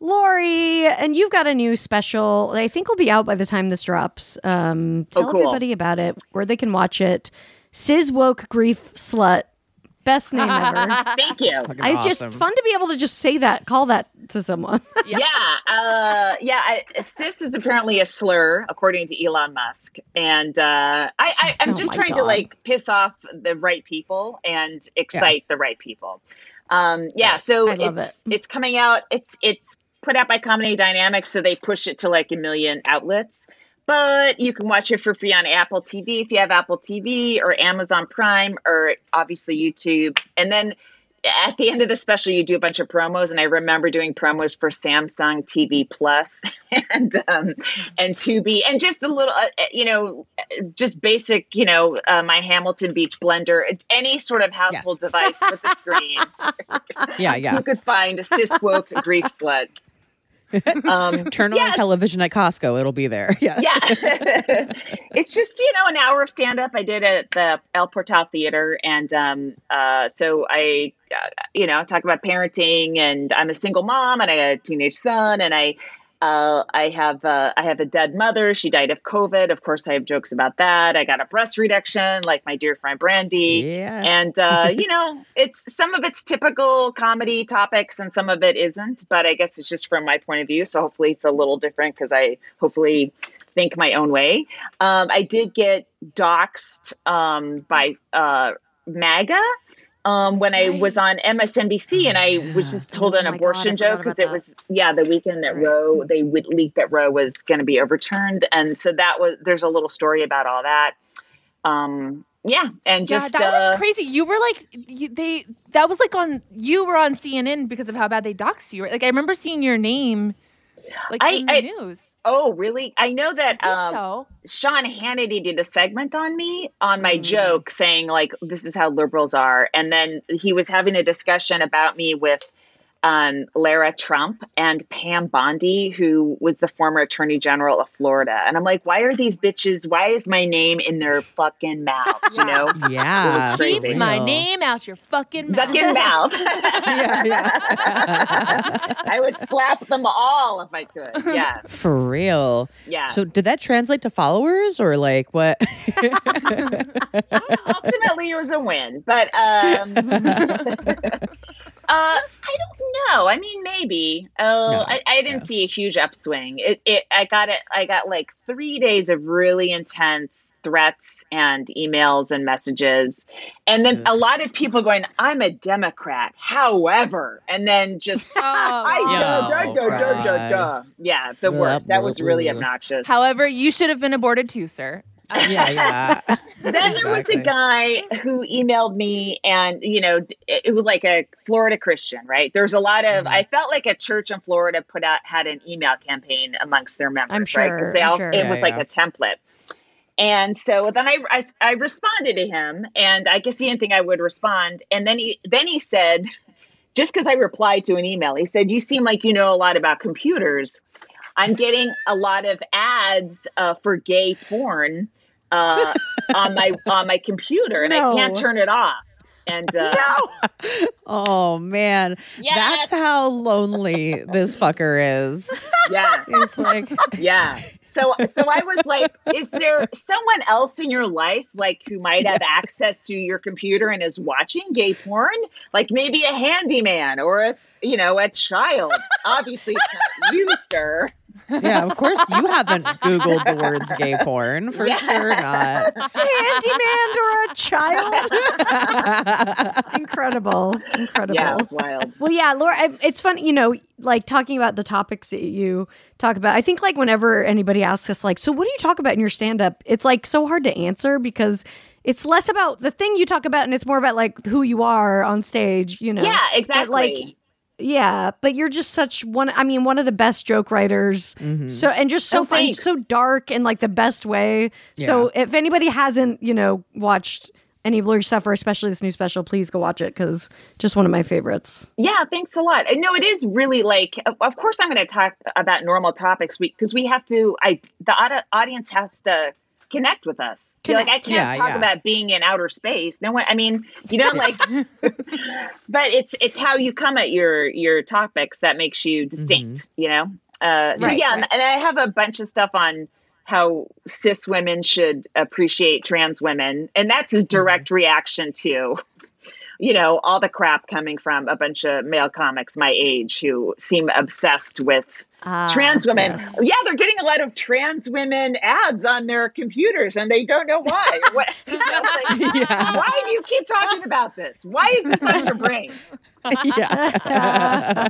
Laurie, and you've got a new special. I think will be out by the time this drops. Um, Oh, tell cool. everybody about it, where they can watch it. Cis Woke Grief Slut, best name ever. Thank you. I just fun to be able to just say that, call that to someone. Yeah, uh, yeah. I, cis is apparently a slur, according to Elon Musk, and uh, I, I, I'm Oh just my trying to like piss off the right people and excite the right people. Um, yeah, so I love it's it's coming out. It's it's put out by Comedy Dynamics, so they push it to like a million outlets. But you can watch it for free on Apple TV if you have Apple TV or Amazon Prime or obviously YouTube. And then at the end of the special, you do a bunch of promos, and I remember doing promos for Samsung TV Plus and um, and Tubi, and just a little, uh, uh, you know, just basic, you know, uh, my Hamilton Beach blender, any sort of household device with a screen. yeah yeah You could find a cis woke grief slut. Um, turn on yeah, television at costco. It'll be there. Yeah. Yeah. It's just you know an hour of stand up i did at the el portal theater and um uh so i uh, you know talk about parenting and i'm a single mom and i got a teenage son and i uh, I have uh, I have a dead mother. She died of COVID. Of course, I have jokes about that. I got a breast reduction, like my dear friend Brandy. yeah And uh, you know, it's some of it's typical comedy topics, and some of it isn't. But I guess it's just from my point of view. So hopefully, it's a little different because I hopefully think my own way. Um, I did get doxxed um, by uh, MAGA. Um, when I was on MSNBC and I was just told Oh an my God, abortion joke because it that. was yeah the weekend that Right. Roe they would leak that Roe was going to be overturned and so that was there's a little story about all that um yeah and just yeah, that uh, was crazy. You were like, you, they that was like on you were on CNN because of how bad they doxed you. Like I remember seeing your name, like I- in the I- news. oh really i know that I um so. sean hannity did a segment on me on Mm. my joke saying like this is how liberals are and then he was having a discussion about me with um, Lara Trump and Pam Bondi, who was the former Attorney General of Florida. And I'm like, why are these bitches? Why is my name in their fucking mouths? You know, yeah It was crazy. Keep my name out your fucking mouth. fucking mouth. yeah yeah I would slap them all if I could. Yeah, for real yeah. so did that translate to followers or like what ultimately it was a win but um uh i don't know. I mean maybe. Uh No, I, I didn't yeah. see a huge upswing. It, it i got it i got like three days of really intense threats and emails and messages. And then a lot of people going i'm a democrat however and then just Oh, I, Yeah. duh, duh, duh, duh, duh, duh. yeah the Blah, worst. That was really obnoxious. However, you should have been aborted too, sir. Yeah yeah. Then there was a guy who emailed me and you know d- it was like a florida christian right? There's a lot of Mhm. i felt like a church in florida put out had an email campaign amongst their members I'm right? Because they I'm all sure. it Yeah, was like yeah. a template. And so then I, I i responded to him and i guess he didn't think i would respond. And then he then he said just because i replied to an email he said you seem like you know a lot about computers. I'm getting a lot of ads uh, for gay porn uh, on my on my computer and I can't turn it off. And uh, Oh man, Yes. that's how lonely this fucker is. yeah, He's like, yeah. So, so I was like, is there someone else in your life, like who might have access to your computer and is watching gay porn? Like maybe a handyman or a, you know, a child. Obviously, it's not you, sir. Yeah, of course you haven't Googled the words gay porn for Yeah. sure not. handyman or a child. incredible, incredible. Yeah, it's wild. Well, yeah, Laura, it's funny, you know, like talking about the topics that you talk about. I think, like, whenever anybody asks us, like, so what do you talk about in your stand up? It's like so hard to answer because it's less about the thing you talk about and it's more about like who you are on stage, you know? Yeah, But, exactly. like, yeah, but you're just such one. I mean, one of the best joke writers. Mhm. So and just so Oh, fun, so dark in like the best way. So if anybody hasn't, you know, watched any of Laurie Suffer, especially this new special, please go watch it because just one of my favorites. Yeah, thanks a lot. And no, it is really like, of- of course, I'm going to talk about normal topics because we have to. I the audience has to connect with us. Be Like I can't Yeah, talk yeah. about being in outer space. No one. I mean, you know, like, but it's it's how you come at your your topics that makes you distinct. You know. Uh, so Right, yeah, right. and I have a bunch of stuff on how cis women should appreciate trans women, and that's a direct reaction to you know, all the crap coming from a bunch of male comics my age who seem obsessed with Ah, trans women. yes. Yeah, they're getting a lot of trans women ads on their computers and they don't know why. What, you know, like, Yeah. Why do you keep talking about this? Why is this on your brain? yeah.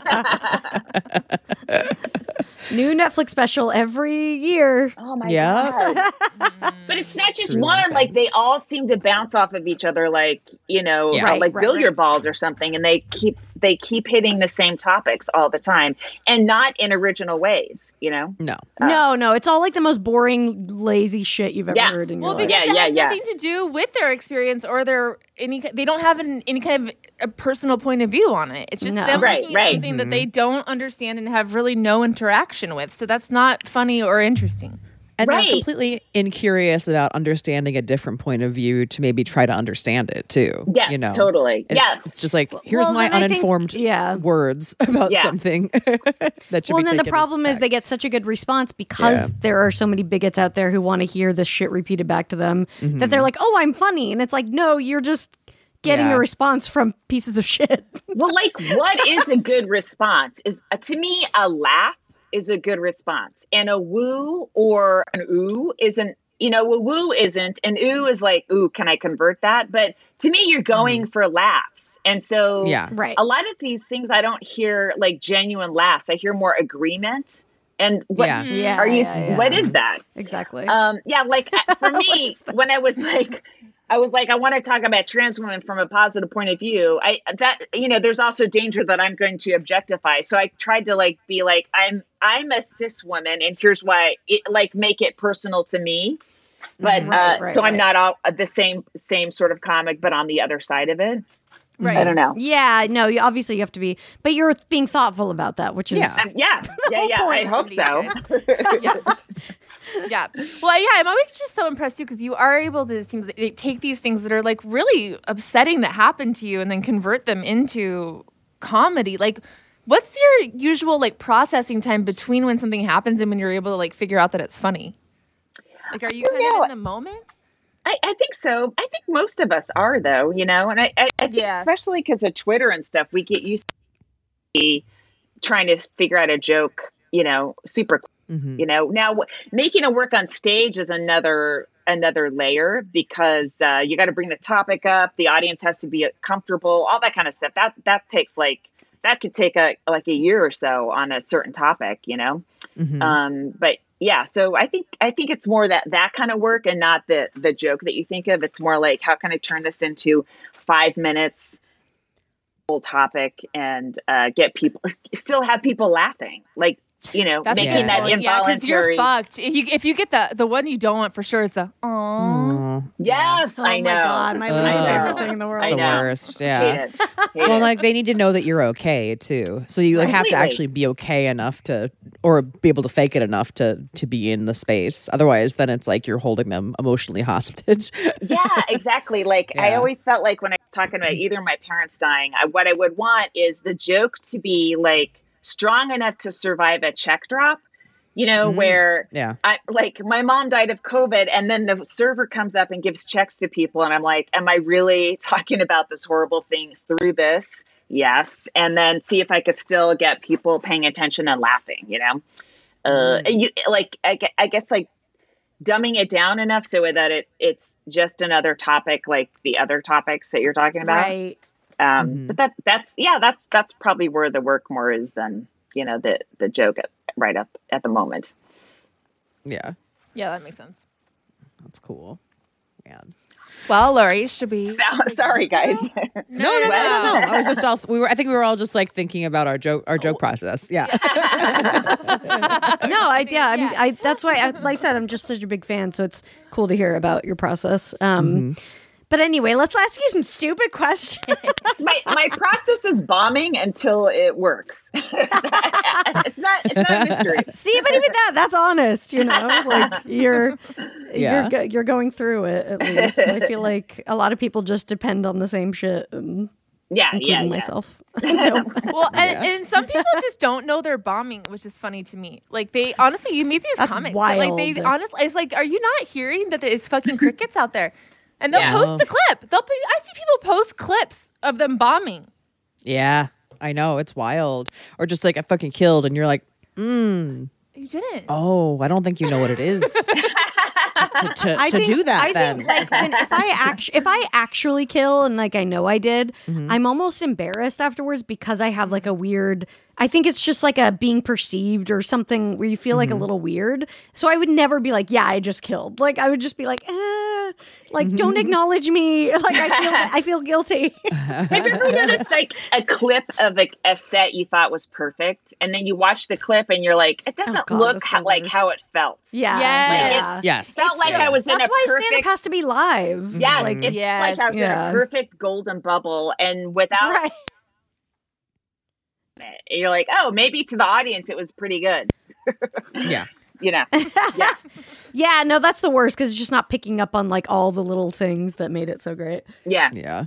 New Netflix special every year. Oh my Yeah. god! Mm. But it's not just really one. insane. Like they all seem to bounce off of each other, like you know, Yeah. how, Right, like right, billiard right. balls or something, and they keep they keep hitting the same topics all the time, and not in original ways. You know? no. Uh, no, no, it's all like the most boring, lazy shit you've ever Yeah. heard in your Well, life. because Yeah, it yeah, has yeah. nothing to do with their experience or their any. They don't have an, any kind of a personal point of view on it. It's just No. them Right, looking right. at something that they don't understand and have really no interaction with. So that's not funny or interesting. And Right. I'm completely incurious about understanding a different point of view to maybe try to understand it too. Yes, you know, totally. And Yeah. It's just like here's Well, my then I think- uninformed yeah. words about Yeah. something that should well, be and then the taken as problem is they get such a good response because Yeah. there are so many bigots out there who want to hear this shit repeated back to them Mm-hmm. that they're like, "Oh, I'm funny," and it's like, no, you're just getting Yeah. a response from pieces of shit. Well, like, what is a good response? Is uh, to me a laugh is a good response, and a woo or an ooh isn't. You know, a woo isn't, and ooh is like, ooh, can I convert that? But to me, you're going for laughs, and so yeah. right. a lot of these things I don't hear like genuine laughs. I hear more agreement. And what Yeah. Yeah. are you? yeah, yeah. What is that? exactly? Um, yeah, like for me, when I was like, I was like, I want to talk about trans women from a positive point of view. I that you know, there's also danger that I'm going to objectify. So I tried to like be like, I'm I'm a cis woman, and here's why. It, like make it personal to me. But. Right, uh, right, so I'm right. not all the same same sort of comic, but on the other side of it. Right. I don't know. yeah, no, you, obviously you have to be, but you're being thoughtful about that, which is Yeah. Um, yeah, yeah, yeah. I hope so. yeah. Yeah. Well, yeah, I'm always just so impressed too because you are able to seems like, take these things that are like really upsetting that happen to you and then convert them into comedy. Like, what's your usual like processing time between when something happens and when you're able to like figure out that it's funny? Like, are you kind of in the moment? I, I think so. I think most of us are, though, you know, and I, I, I think Yeah. especially because of Twitter and stuff, we get used to trying to figure out a joke, you know, super, quick, Mhm. you know. Now, wh- making it work on stage is another another layer because uh, you got to bring the topic up, the audience has to be comfortable, all that kind of stuff. That that takes like that could take a like a year or so on a certain topic, you know. Mhm. Um, but yeah, so I think I think it's more that that kind of work and not the the joke that you think of. It's more like how can I turn this into five minutes whole topic and uh, get people still have people laughing, like you know, making a that good Yeah, because you're fucked. If you if you get the the one you don't want for sure is the oh. Yes, Oh I know. my god, my least favorite thing in the world. It's the know. worst. Hate Yeah. it. Hate Well, it. like they need to know that you're okay too. So you like have to actually be okay enough to, or be able to fake it enough to to be in the space. Otherwise, then it's like you're holding them emotionally hostage. yeah, exactly. Like I always felt like when I was talking about either my parents dying, I, what I would want is the joke to be like strong enough to survive a check drop. You know, Mm. where yeah. I like my mom died of COVID, and then the server comes up and gives checks to people, and I'm like, "Am I really talking about this horrible thing through this?" Yes, and then see if I could still get people paying attention and laughing. You know, uh, Mm. you like I, I guess like dumbing it down enough so that it it's just another topic like the other topics that you're talking about. Right. Um, Mhm. But that that's yeah, that's that's probably where the work more is than you know the the joke at, right at at the moment. Yeah. Yeah, that makes sense. That's cool. Man. Well, Laurie, should we? So, sorry, guys. No, no, no, no, no. I was just all we were. I think we were all just like thinking about our joke, our joke process. Yeah. No, I yeah, I'm, I that's why I, like I said I'm just such a big fan, so it's cool to hear about your process. Um but anyway, let's ask you some stupid questions. My my process is bombing until it works. it's not it's not a mystery. See, but even that that's honest, you know? Like you're Yeah. you're go- you're going through it at least. I feel like a lot of people just depend on the same shit, um, Yeah, including yeah, yeah. myself. Don't- Well, and, and some people just don't know they're bombing, which is funny to me. Like they honestly, you meet these That's comics, that, like they honestly, it's like, are you not hearing that there's fucking crickets out there? And they'll Yeah. post the clip. They'll. Be, I see people post clips of them bombing. yeah. I know it's wild. Or just like I fucking killed, and you're like, mm, You didn't. oh, I don't think you know what it is to, to, to, I to think, do that. I then think like when, if I act- if I actually kill and like I know I did, Mm-hmm. I'm almost embarrassed afterwards because I have like a weird. I think it's just like a being perceived or something where you feel like a Mm-hmm. little weird. So I would never be like, yeah, I just killed. Like I would just be like, eh, like don't Mm-hmm. acknowledge me. Like I feel I feel guilty. Have you ever noticed like a clip of like a set you thought was perfect, and then you watch the clip and you're like, it doesn't Oh, God, look that's how, like how it felt. yeah, Yes. yeah. yes, Felt like Yeah. I was in That's a why stand up perfect. has to be live. Yes, like it, Yes. like I was in a perfect golden bubble, and without right. it, you're like, oh, maybe to the audience it was pretty good. yeah. You know, yeah. Yeah, no, that's the worst because it's just not picking up on like all the little things that made it so great. Yeah. Yeah.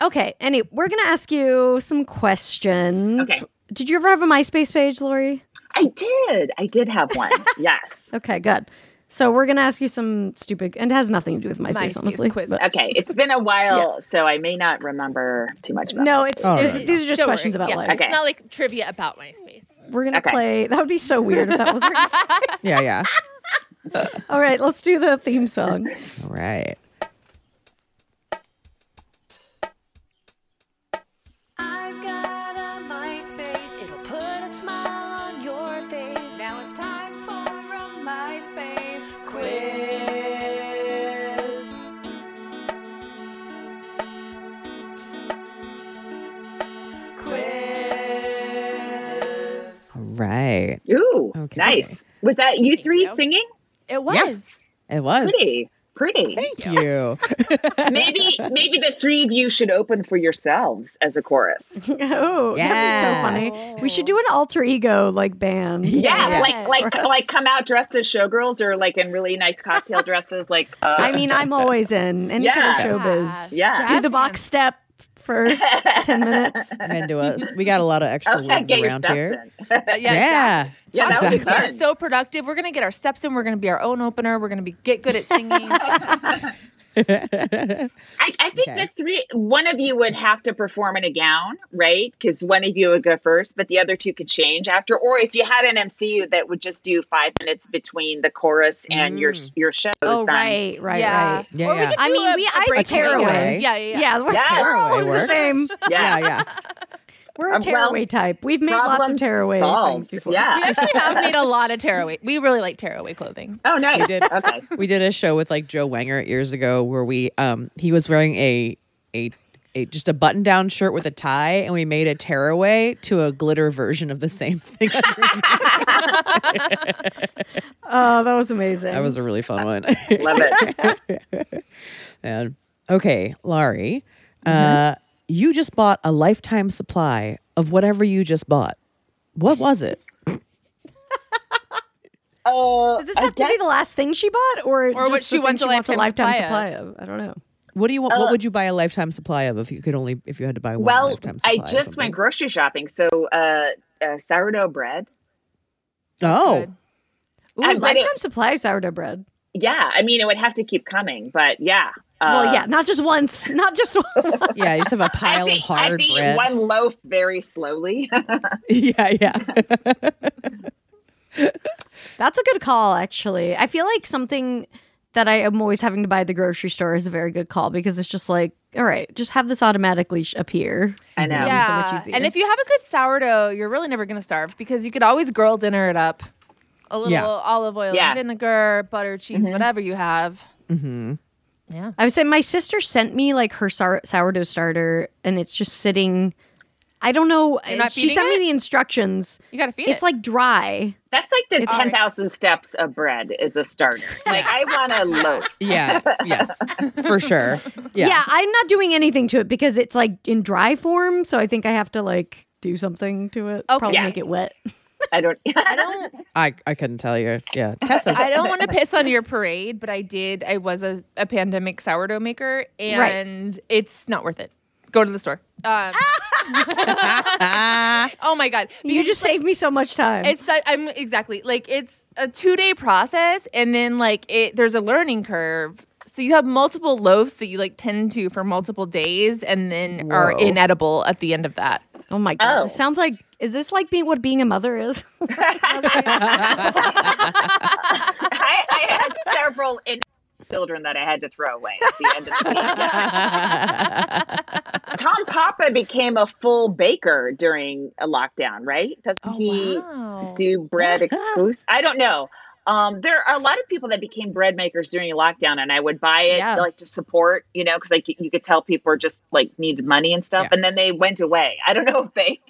Okay, anyway, we're gonna ask you some questions. Okay. Did you ever have a MySpace page, Laurie? I did. I did have one. yes. Okay, good. So we're gonna ask you some stupid, and it has nothing to do with MySpace, MySpace honestly. quiz. but- Okay. It's been a while, so I may not remember too much about no, it's it's- right. these are just Don't questions worry. about Yeah, life. Okay. It's not like trivia about MySpace. We're gonna Okay. play. That would be so weird if that was. Like, Yeah. Yeah. all right, let's do the theme song. All right. Right. Ooh, Okay. nice. Was that you three you. singing? It was. It was. Pretty. Pretty. Thank you. maybe maybe the three of you should open for yourselves as a chorus. oh, Yeah. that'd be so funny. We should do an alter ego like band. Yeah, Yeah. like like like come out dressed as showgirls or like in really nice cocktail dresses. Like uh, I mean, I'm always in any kind Yes. of showbiz. Yeah. Do the box step for ten minutes. I'm into us. We got a lot of extra oh, wigs around here. Uh, yeah. Yeah. Yeah, that would be We are so productive. We're gonna get our steps in. We're gonna be our own opener. We're gonna be get good at singing. I, I think Okay. the three, one of you would have to perform in a gown, right? Because one of you would go first, but the other two could change after. Or if you had an MCU that would just do five minutes between the chorus and your Mm. your shows. Oh, then- right, right, yeah. right. Yeah, Or we yeah. could I mean, a- we- a I break tearaway. away. Yeah, yeah, yeah. Yeah, we're, Yes. we're all the works. same. Yeah. Yeah. We're a well, tearaway type. We've made lots of Problems tearaway solved. things before. Yeah. We actually have made a lot of tearaway. We really like tearaway clothing. Oh, nice. We did. Okay. we did a show with like Joe Wengert years ago where we um he was wearing a a a just a button down shirt with a tie, and we made a tearaway to a glitter version of the same thing. Oh, that was amazing. that was a really fun one. Love it. and okay, Laurie, uh, you just bought a lifetime supply of whatever you just bought. What was it? Oh, Does this have to be the last thing she bought, or Or just what she thing wants a wants a lifetime supply supply of? I don't know. What do you want? what would you buy a lifetime supply of if you could only if you had to buy one well, lifetime supply? I just went grocery shopping, so uh, uh, sourdough bread. Oh, Ooh, I bet lifetime it- supply of sourdough bread. Yeah, I mean, it would have to keep coming, but yeah. Uh, well, yeah, not just once, not just one. yeah, you just have a pile have of to, I have hard to eat bread. one loaf very slowly. yeah, yeah. That's a good call, actually. I feel like something that I am always having to buy at the grocery store is a very good call because it's just like, all right, just have this automatically appear. I know. Yeah. so much and if you have a good sourdough, you're really never gonna starve because you could always girl dinner it up. A little Yeah. olive oil, Yeah. vinegar, butter, cheese, whatever you have. hmm Yeah. I would say my sister sent me like her sour- sourdough starter, and it's just sitting. I don't know. Not She sent it? me the instructions. You gotta feed It's it. like dry. That's like the It's- 10,000 steps of bread is a starter. Like, I want a loaf. Yeah, yes, for sure. Yeah. Yeah, I'm not doing anything to it because it's like in dry form. So I think I have to like do something to it. Okay. Probably Yeah. make it wet. I don't. I don't. I I couldn't tell you. Yeah, Tessa's. I don't want to piss on your parade, but I did. I was a, a pandemic sourdough maker, and it's not worth it. Go to the store. Um, oh my god! You Because just saved me so much time. It's I'm exactly like it's a two day process, and then like it there's a learning curve. So you have multiple loaves that you like tend to for multiple days, and then are inedible at the end of that. oh my god! Oh. It sounds like. Is this like being what being a mother is? I, I had several in- children that I had to throw away at the end of the week. Tom Papa became a full baker during a lockdown, right? Doesn't Oh, he wow. do bread exclusive? I don't know. Um, there are a lot of people that became bread makers during a lockdown, and I would buy it Yeah. like to support, you know, because like you could tell people were just like needed money and stuff, Yeah. and then they went away. I don't know if they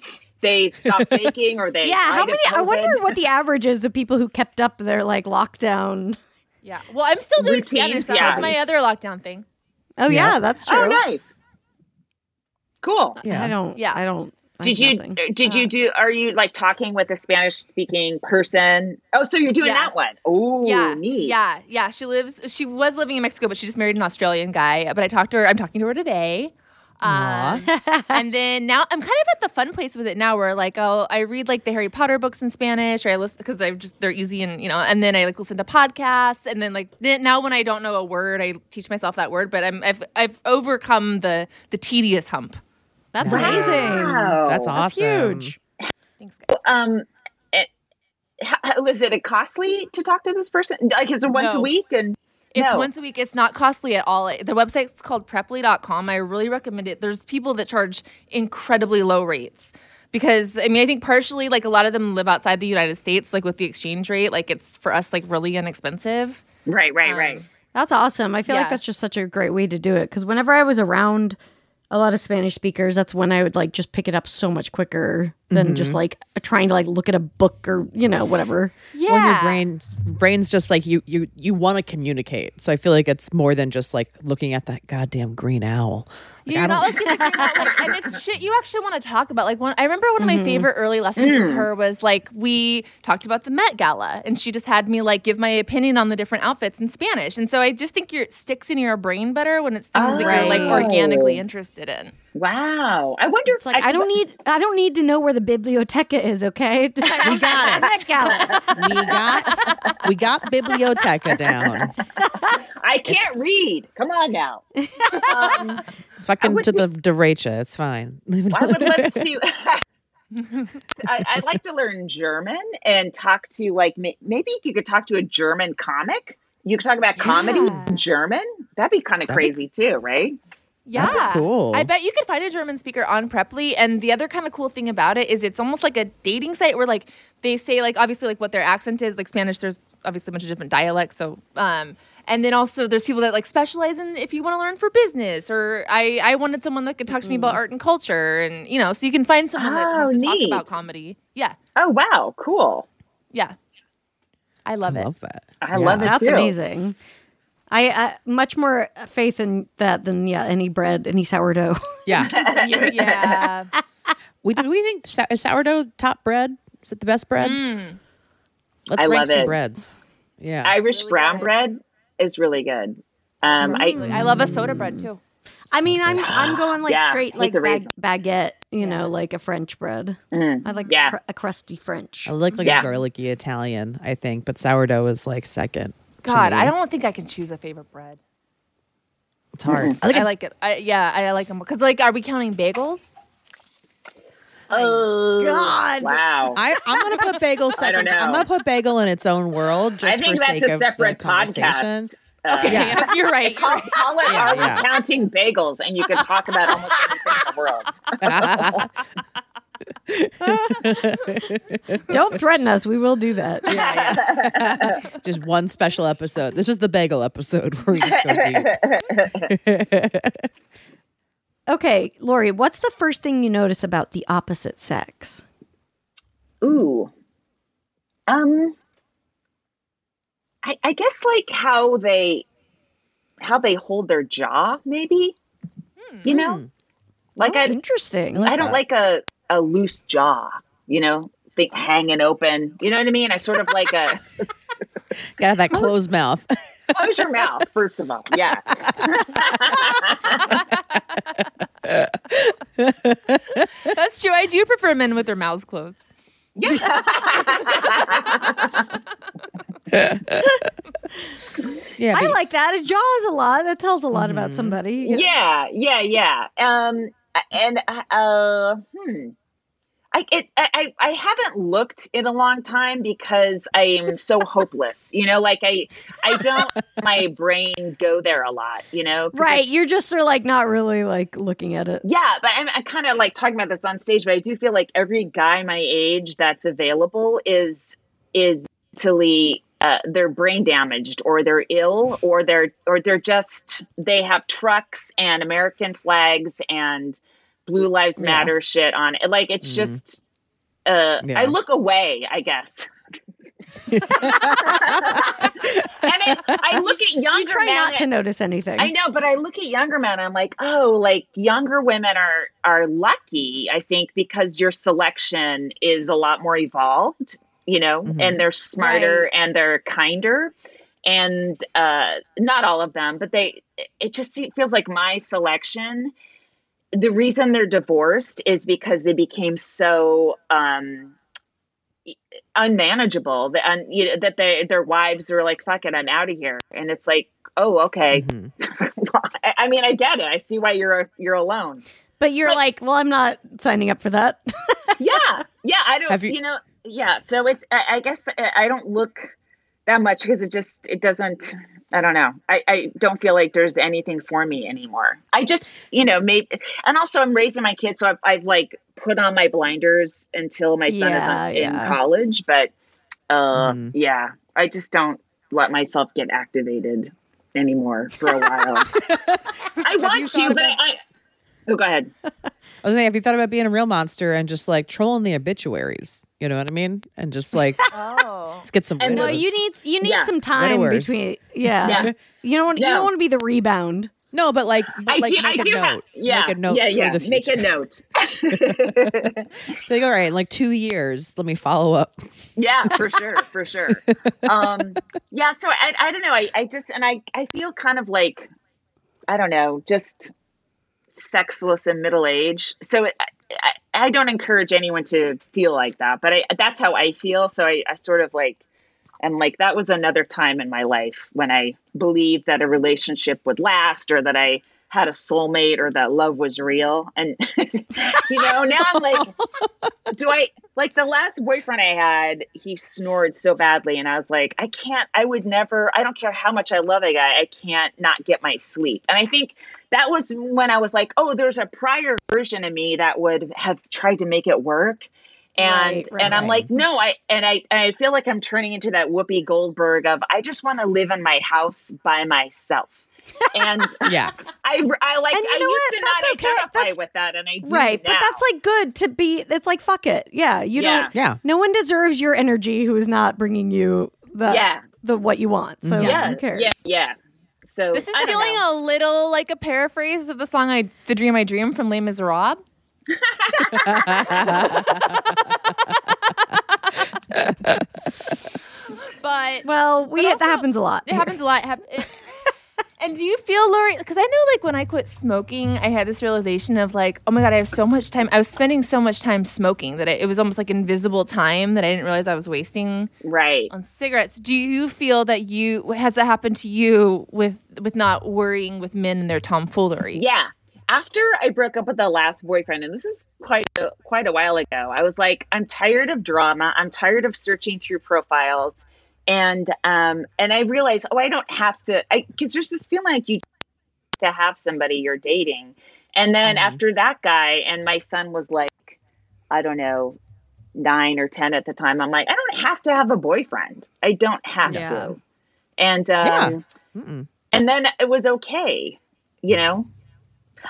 they stopped baking or they yeah. How died of many? I wonder what the average is of people who kept up their like lockdown. Yeah. Well, I'm still doing Routines, Spanish. That yeah. was my other lockdown thing. Oh Yeah. yeah, that's true. Oh, nice, cool. yeah. I don't. Yeah. I don't. Did you nothing. did you do? Are you like talking with a Spanish speaking person? Oh, so you're doing Yeah. that one? Oh, yeah, neat. yeah, yeah. She lives. She was living in Mexico, but she just married an Australian guy. But I talked to her. I'm talking to her today. Um, and then now I'm kind of at the fun place with it now, where like I'll I read like the Harry Potter books in Spanish, or I listen because they're just they're easy and you know. And then I like listen to podcasts, and then like then, now when I don't know a word, I teach myself that word. But I'm I've I've overcome the the tedious hump. That's Nice. amazing. Wow. That's That's awesome. huge. Thanks, guys. Um, it, how, is it costly to talk to this person? Like, is it once a week? And It's No. once a week. It's not costly at all. The website's called preply.com. I really recommend it. There's people that charge incredibly low rates because I mean, I think partially like a lot of them live outside the United States, like with the exchange rate, like it's for us like really inexpensive. right, right, Um, right. That's awesome. I feel like that's just such a great way to do it because whenever I was around a lot of Spanish speakers, that's when I would like just pick it up so much quicker than just like trying to like look at a book or you know whatever. Yeah. When your brain's brain's just like you you you want to communicate. So I feel like it's more than just like looking at that goddamn green owl. Like, You're not looking at green light, like, and it's shit you actually want to talk about. Like one, I remember one of Mm-hmm. my favorite early lessons Mm. with her was like we talked about the Met Gala, and she just had me like give my opinion on the different outfits in Spanish. And so I just think your it sticks in your brain better when it's things that you're like Oh. organically interested in. Wow. I wonder. It's like I don't need I don't need to know where the biblioteca is. Okay, we got it. Met Gala. we got we got biblioteca down. I can't read. Come on now. Um, It's fucking would to the derecha. It's fine. I would love to. I, I'd like to learn German and talk to like ma- maybe you could talk to a German comic. You could talk about comedy Yeah. in German. That'd be kind of That'd be- crazy too, right? Yeah. cool. I bet you could find a German speaker on Preply. And the other kind of cool thing about it is it's almost like a dating site where like they say like obviously like what their accent is. Like Spanish, there's obviously a bunch of different dialects. So um and then also there's people that like specialize in if you want to learn for business or I I wanted someone that could talk to me about art and culture and you know so you can find someone that Oh, wants to talk about comedy. Yeah. Oh wow, cool. Yeah. I love it. I it. love that. I Yeah. love it That's too. amazing. I uh, much more faith in that than yeah any bread, any sourdough. Yeah. yeah. we do we think sou- sourdough top bread? Is it the best bread? Mm. Let's I rank love some it. breads. Yeah. Irish Really brown good. bread is really good. Um, I I love a soda bread too. I mean, I'm I'm going like Yeah, straight like bag, baguette, you know, like a French bread. Mm. I like Yeah. cr- a crusty French. I like like Yeah. a garlicky Italian, I think, but sourdough is like second. To God, me. I don't think I can choose a favorite bread. It's hard. I like I a- like it. I, yeah, I like them because like, are we counting bagels? oh God. wow. I, I'm gonna put bagel second. know. I'm gonna put bagel in its own world just I think for that's sake a of the separate conversation. podcast. Uh, Okay, Yes. you're right. You're Call, right. call it Yeah, Are We. Counting Bagels? And you can talk about almost anything in the world. Don't threaten us. We will do that. yeah, yeah. just one special episode. This is the bagel episode where we just go deep. Okay, Laurie, what's the first thing you notice about the opposite sex? Ooh. Um I, I guess like how they how they hold their jaw, maybe. You know? Like Oh, I interesting. like I don't that. like a, a loose jaw, you know, thing hanging open. You know what I mean? I sort of like a Gotta that closed mouth. close your mouth, first of all. Yeah. That's true. I do prefer men with their mouths closed. Yeah, yeah, I like that. It jaws a lot. That tells a lot about somebody. yeah, yeah, yeah. Um, and uh, hmm. I, it, I I haven't looked in a long time because I am so hopeless. You know, like I I don't my brain go there a lot. You know, 'cause I Right. You're just sort of like not really like looking at it. Yeah, but I'm, I'm kind of like talking about this on stage, but I do feel like every guy my age that's available is is mentally uh, they're brain damaged or they're ill or they're or they're just they have trucks and American flags and Blue Lives Matter shit on it. Like it's just uh, Yeah. I look away, I guess. and I, I look at younger You try men not to notice anything. I know, but I look at younger men. I'm like, oh, like younger women are are lucky. I think because your selection is a lot more evolved, you know, Mhm. and they're smarter Right. and they're kinder. And uh, not all of them, but they. It just se- feels like my selection. The reason they're divorced is because they became so um, unmanageable that un, you know, that they, their wives were like, "Fuck it, I'm out of here," and it's like, "Oh, okay." Mhm. I I mean, I get it. I see why you're you're alone. but you're But- like, well, I'm not signing up for that. Yeah, yeah. I don't. Have you, you- know? Yeah. So it's. I, I guess I I don't look that much because it just it doesn't. I don't know. I, I don't feel like there's anything for me anymore. I just, you know, maybe, and also I'm raising my kids, so I've, I've like put on my blinders until my son Yeah, is in, in college. But, uh, Mhm. yeah, I just don't let myself get activated anymore for a while. I you want to, thought but I, oh, go ahead. I was saying, have you thought about being a real monster and just like trolling the obituaries? You know what I mean? And just like Oh. let's get some. And no, widows. you need you need Yeah. some time Widowers. between. Yeah. Yeah. You don't want you don't want to be the rebound. no, but like, but I like do, make a do note. have, yeah, make a note yeah, for yeah. the Make a note. Like, all right, in like two years, let me follow up. yeah, for sure, for sure. Um, yeah, so I, I don't know. I, I just, and I, I feel kind of like, I don't know, just sexless in middle age. So it, I, I don't encourage anyone to feel like that, but I, that's how I feel. So I, I sort of like, and like that was another time in my life when I believed that a relationship would last or that I had a soulmate or that love was real. And you know, now I'm like, do I like the last boyfriend I had? He snored so badly, and I was like, I can't. I would never. I don't care how much I love a guy. I can't not get my sleep. And I think that was when I was like, oh, there's a prior version of me that would have tried to make it work. And Right, right, and I'm like, no, I and I and I feel like I'm turning into that Whoopi Goldberg of I just want to live in my house by myself. And Yeah. I, I like And you I know used what? to That's not okay. identify That's- with that, and I do right, now. but that's like good to be. It's like fuck it. Yeah, you Yeah. don't. Yeah. No one deserves your energy who is not bringing you the yeah, the what you want. So mm-hmm. yeah, who cares? yeah, yeah. So This is I feeling know. a little like a paraphrase of the song "I The Dream I Dream" from Les Miserables. but Well, we But that happens a lot. it happens a lot. Hap- it- and do you feel, Laurie? Because I know, like, when I quit smoking, I had this realization of like, oh my god, I have so much time. I was spending so much time smoking that it, it was almost like invisible time that I didn't realize I was wasting right. on cigarettes. Do you feel that you has that happened to you with with not worrying with men and their tomfoolery? Yeah. After I broke up with the last boyfriend, and this is quite a, quite a while ago, I was like, I'm tired of drama. I'm tired of searching through profiles, and um, and I realized, oh, I don't have to, because there's this feeling like you to have somebody you're dating, and then Mhm. after that guy, and my son was like, I don't know, nine or ten at the time. I'm like, I don't have to have a boyfriend. I don't have Yeah. to, and um, Yeah. And then it was okay you know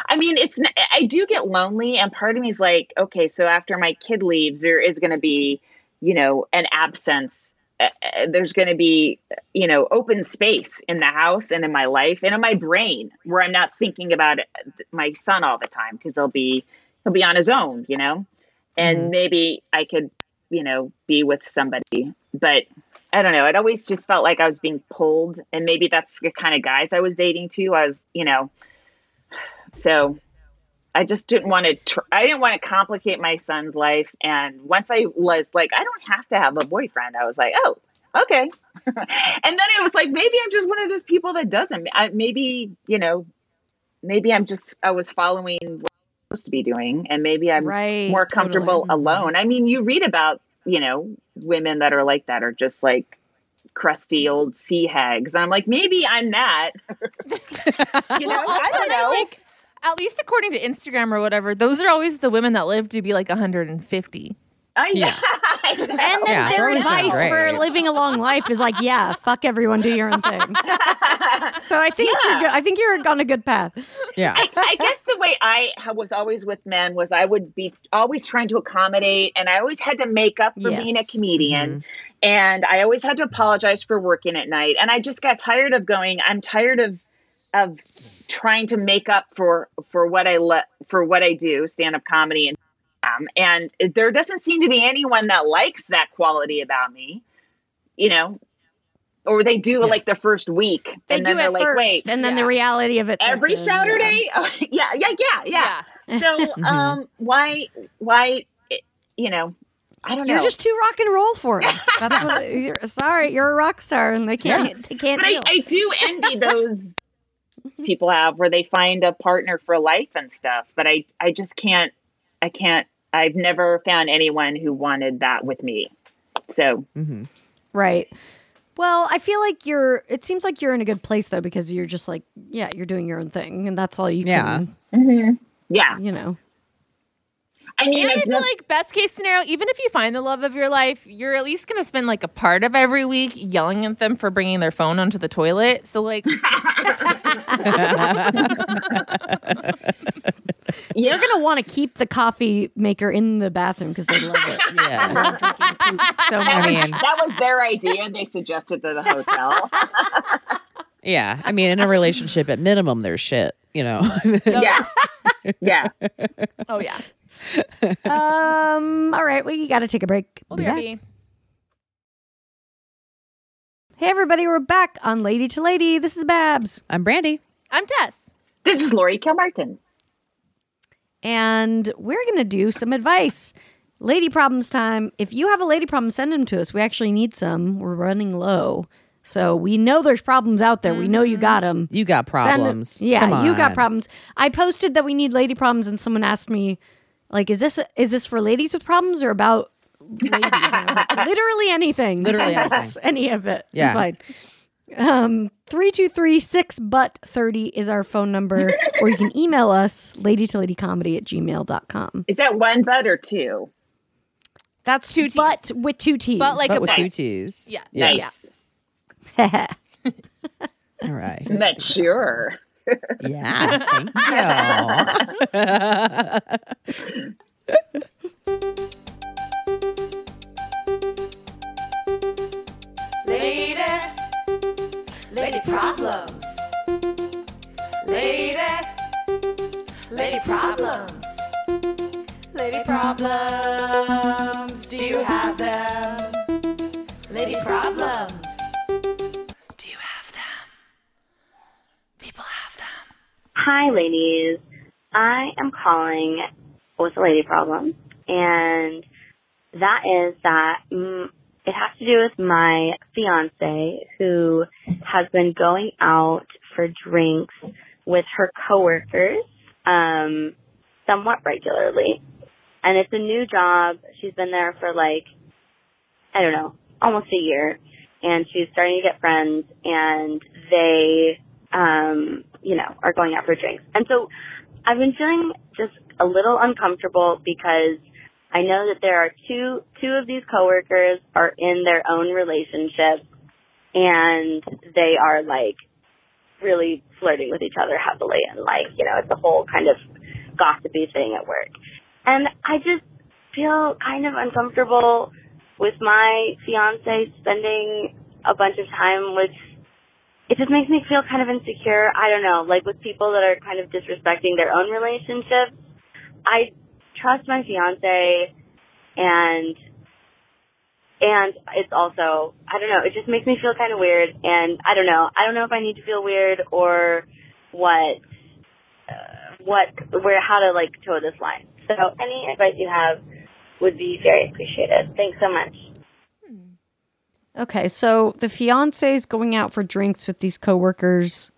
i mean it's I do get lonely and part of me is like okay so after my kid leaves there is going to be you know an absence Uh, there's going to be you know open space in the house and in my life and in my brain where i'm not thinking about my son all the time because he'll be he'll be on his own you know and Mhm. maybe i could you know be with somebody but I don't know. It always just felt like I was being pulled, and maybe that's the kind of guys I was dating too. I was, you know, so I just didn't want to. Tr- I didn't want to complicate my son's life. And once I was like, I don't have to have a boyfriend. I was like, oh, okay. and then it was like, maybe I'm just one of those people that doesn't. I, maybe you know, maybe I'm just. I was following what I'm supposed to be doing, and maybe I'm right. more comfortable totally. alone. I mean, you read about, you know, women that are like that are just like crusty old sea hags. And I'm like, maybe I'm that. you know, Well, I don't know. Like, at least according to Instagram or whatever, those are always the women that live to be like 150. I know. Yeah. And then Yeah, their they're always doing advice for living a long life is like, yeah, fuck everyone, do your own thing. So I think you're good. I think you're on a good path. Yeah. I, I guess the way I was always with men was I would be always trying to accommodate, and I always had to make up for being a Yes. comedian, mm-hmm. and I always had to apologize for working at night, and I just got tired of going. I'm tired of of trying to make up for for what I let for what I do, stand up comedy, and um, and there doesn't seem to be anyone that likes that quality about me, you know. Or they do like the first week, They and do then they're it like, first, "Wait, and then the reality of it every in, yeah. Saturday? Oh, yeah, yeah, yeah, yeah. So, um, why, why, you know, I don't know. You're just too rock and roll for them. That's what. You're, sorry, you're a rock star, and they can't. They can't but I. I do envy those people have where they find a partner for life and stuff. But I, I just can't. I can't. I've never found anyone who wanted that with me. So hmm Right. Well, I feel like you're. It seems like you're in a good place though, because you're just like, yeah, you're doing your own thing, and that's all you Yeah. can. yeah, You know. I mean, And I I've feel never- like best case scenario, even if you find the love of your life, you're at least going to spend like a part of every week yelling at them for bringing their phone onto the toilet. So like, yeah, They're gonna want to keep the coffee maker in the bathroom because they love it. Yeah. Love so that, much. was, mean- that was their idea, they suggested to the hotel. Yeah. I mean, in a relationship, at minimum, there's shit, you know? yeah, yeah. oh yeah, Um. All right. We got to take a break. we'll Be be back. right. Hey, everybody. We're back on Lady to Lady. This is Babs, I'm Brandy. I'm Tess. This is Laurie Kilmartin. and we're gonna do some advice. Lady problems time. If you have a lady problem, send them to us. We actually need some. We're running low. So we know there's problems out there. We know you got them. You got problems. yeah, Come you got problems. I posted that we need lady problems, and someone asked me, like, is this is this for ladies with problems or about ladies? And I was like, literally anything. Literally Send us any of it. Yeah. It's fine. Um, three two three six but thirty is our phone number, or you can email us lady to lady comedy at gmail.com. Is that one butt or two? That's Two Ts. but with two T's. But like But a with two Nice. T's. Yeah. Nice. All right. That's sure. Yeah. Thank you. Lady, lady problems. Lady, lady problems. Lady problems. Do you have them? Ladies. I am calling with a lady problem, and that is that mm, it has to do with my fiance who has been going out for drinks with her coworkers um, somewhat regularly. And it's a new job. She's been there for like, I don't know, almost a year. And she's starting to get friends and they, um, you know, are going out for drinks. And so I've been feeling just a little uncomfortable because I know that there are two, two of these coworkers are in their own relationships and they are like really flirting with each other heavily and like, you know, it's a whole kind of gossipy thing at work. And I just feel kind of uncomfortable with my fiance spending a bunch of time with it just makes me feel kind of insecure. I don't know, like with people that are kind of disrespecting their own relationships. I trust my fiance and and it's also I don't know, it just makes me feel kind of weird and I don't know. I don't know if I need to feel weird or what uh, what where how to like toe this line. So any advice you have would be very appreciated. Thanks so much. Okay, so the fiance is going out for drinks with these coworkers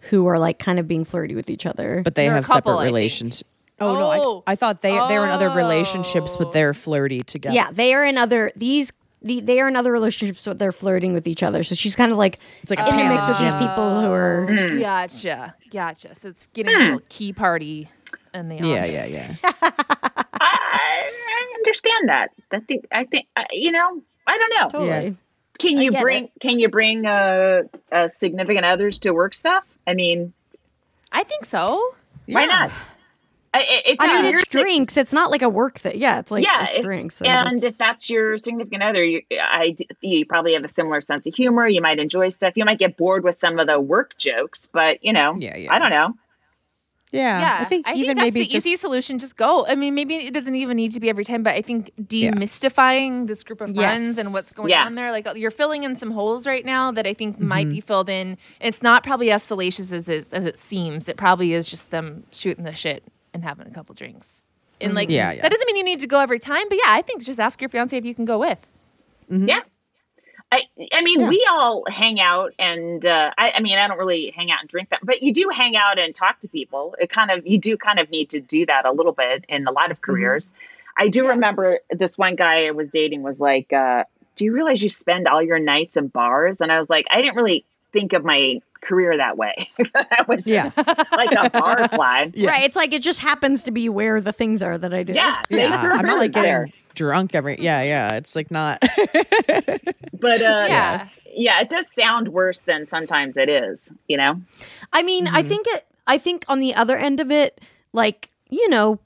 who are like kind of being flirty with each other. But they They're a have couple, separate I think. relations. Oh, Oh. no, I, I thought they they were in other relationships, Oh. but they're flirty together. yeah, they are in other these the, they are in other relationships, but they're flirting with each other. So she's kind of like It's like a in the Pam mix and with these Jim. people who are. Hmm. Gotcha. Gotcha. So it's getting a little key party in the Yeah, office. yeah, yeah. I, I understand that. I think I think uh, you know. I don't know. Totally. Can you get bring Can you bring uh, uh, significant others to work stuff? I mean, I think so. why Yeah. not? I, I- I mean, your it's sig- drinks. It's not like a work thing. Yeah, it's like yeah, it's if- drinks. so and that's- if that's your significant other, you, I, you probably have a similar sense of humor. You might enjoy stuff. You might get bored with some of the work jokes, but you know, Yeah, yeah. I don't know. Yeah, Yeah, I think even that's maybe the just easy solution. Just go. I mean, maybe it doesn't even need to be every time, but I think demystifying this group of friends Yes. and what's going Yeah. on there, like you're filling in some holes right now that I think Mm-hmm. might be filled in. It's not probably as salacious as it, as it seems. It probably is just them shooting the shit and having a couple drinks. And like, Mm-hmm. Yeah, yeah. that doesn't mean you need to go every time, but yeah, I think just ask your fiance if you can go with. Yeah. I, I mean, Yeah. we all hang out, and uh, I, I mean, I don't really hang out and drink that, but you do hang out and talk to people. It kind of, you do kind of need to do that a little bit in a lot of careers. I do remember this one guy I was dating was like, uh, "Do you realize you spend all your nights in bars?" And I was like, I didn't really think of my career that way. that was Yeah. like a bar fly. Yes. Right. It's like it just happens to be where the things are that I do. Yeah, yeah. thanks for I'm not like there. Getting drunk every. Yeah, yeah. It's like not. But uh, Yeah. yeah, it does sound worse than sometimes it is. You know. I mean, I think it. I think on the other end of it, like you know,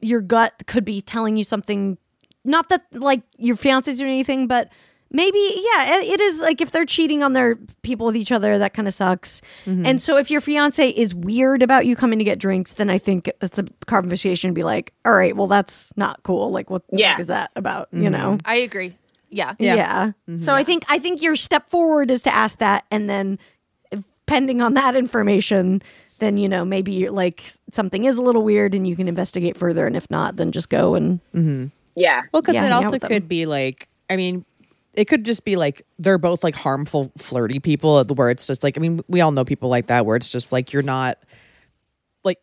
your gut could be telling you something. Not that like your fiance's doing anything, but maybe yeah, it, it is like if they're cheating on their people with each other, that kind of sucks. Mm-hmm. And so if your fiance is weird about you coming to get drinks, then I think it's a conversation to be like, all right, well that's not cool. Like what the Yeah. heck is that about? You mm-hmm. know. I agree. Yeah. Yeah. Yeah. Mm-hmm. So I think I think your step forward is to ask that, and then if- pending on that information, then you know maybe you're like something is a little weird, and you can investigate further. And if not, then just go and Yeah. Well, because Yeah, it also with them. could be like, I mean, it could just be like they're both like harmful, flirty people. Where it's just like, I mean, we all know people like that. Where it's just like you're not like,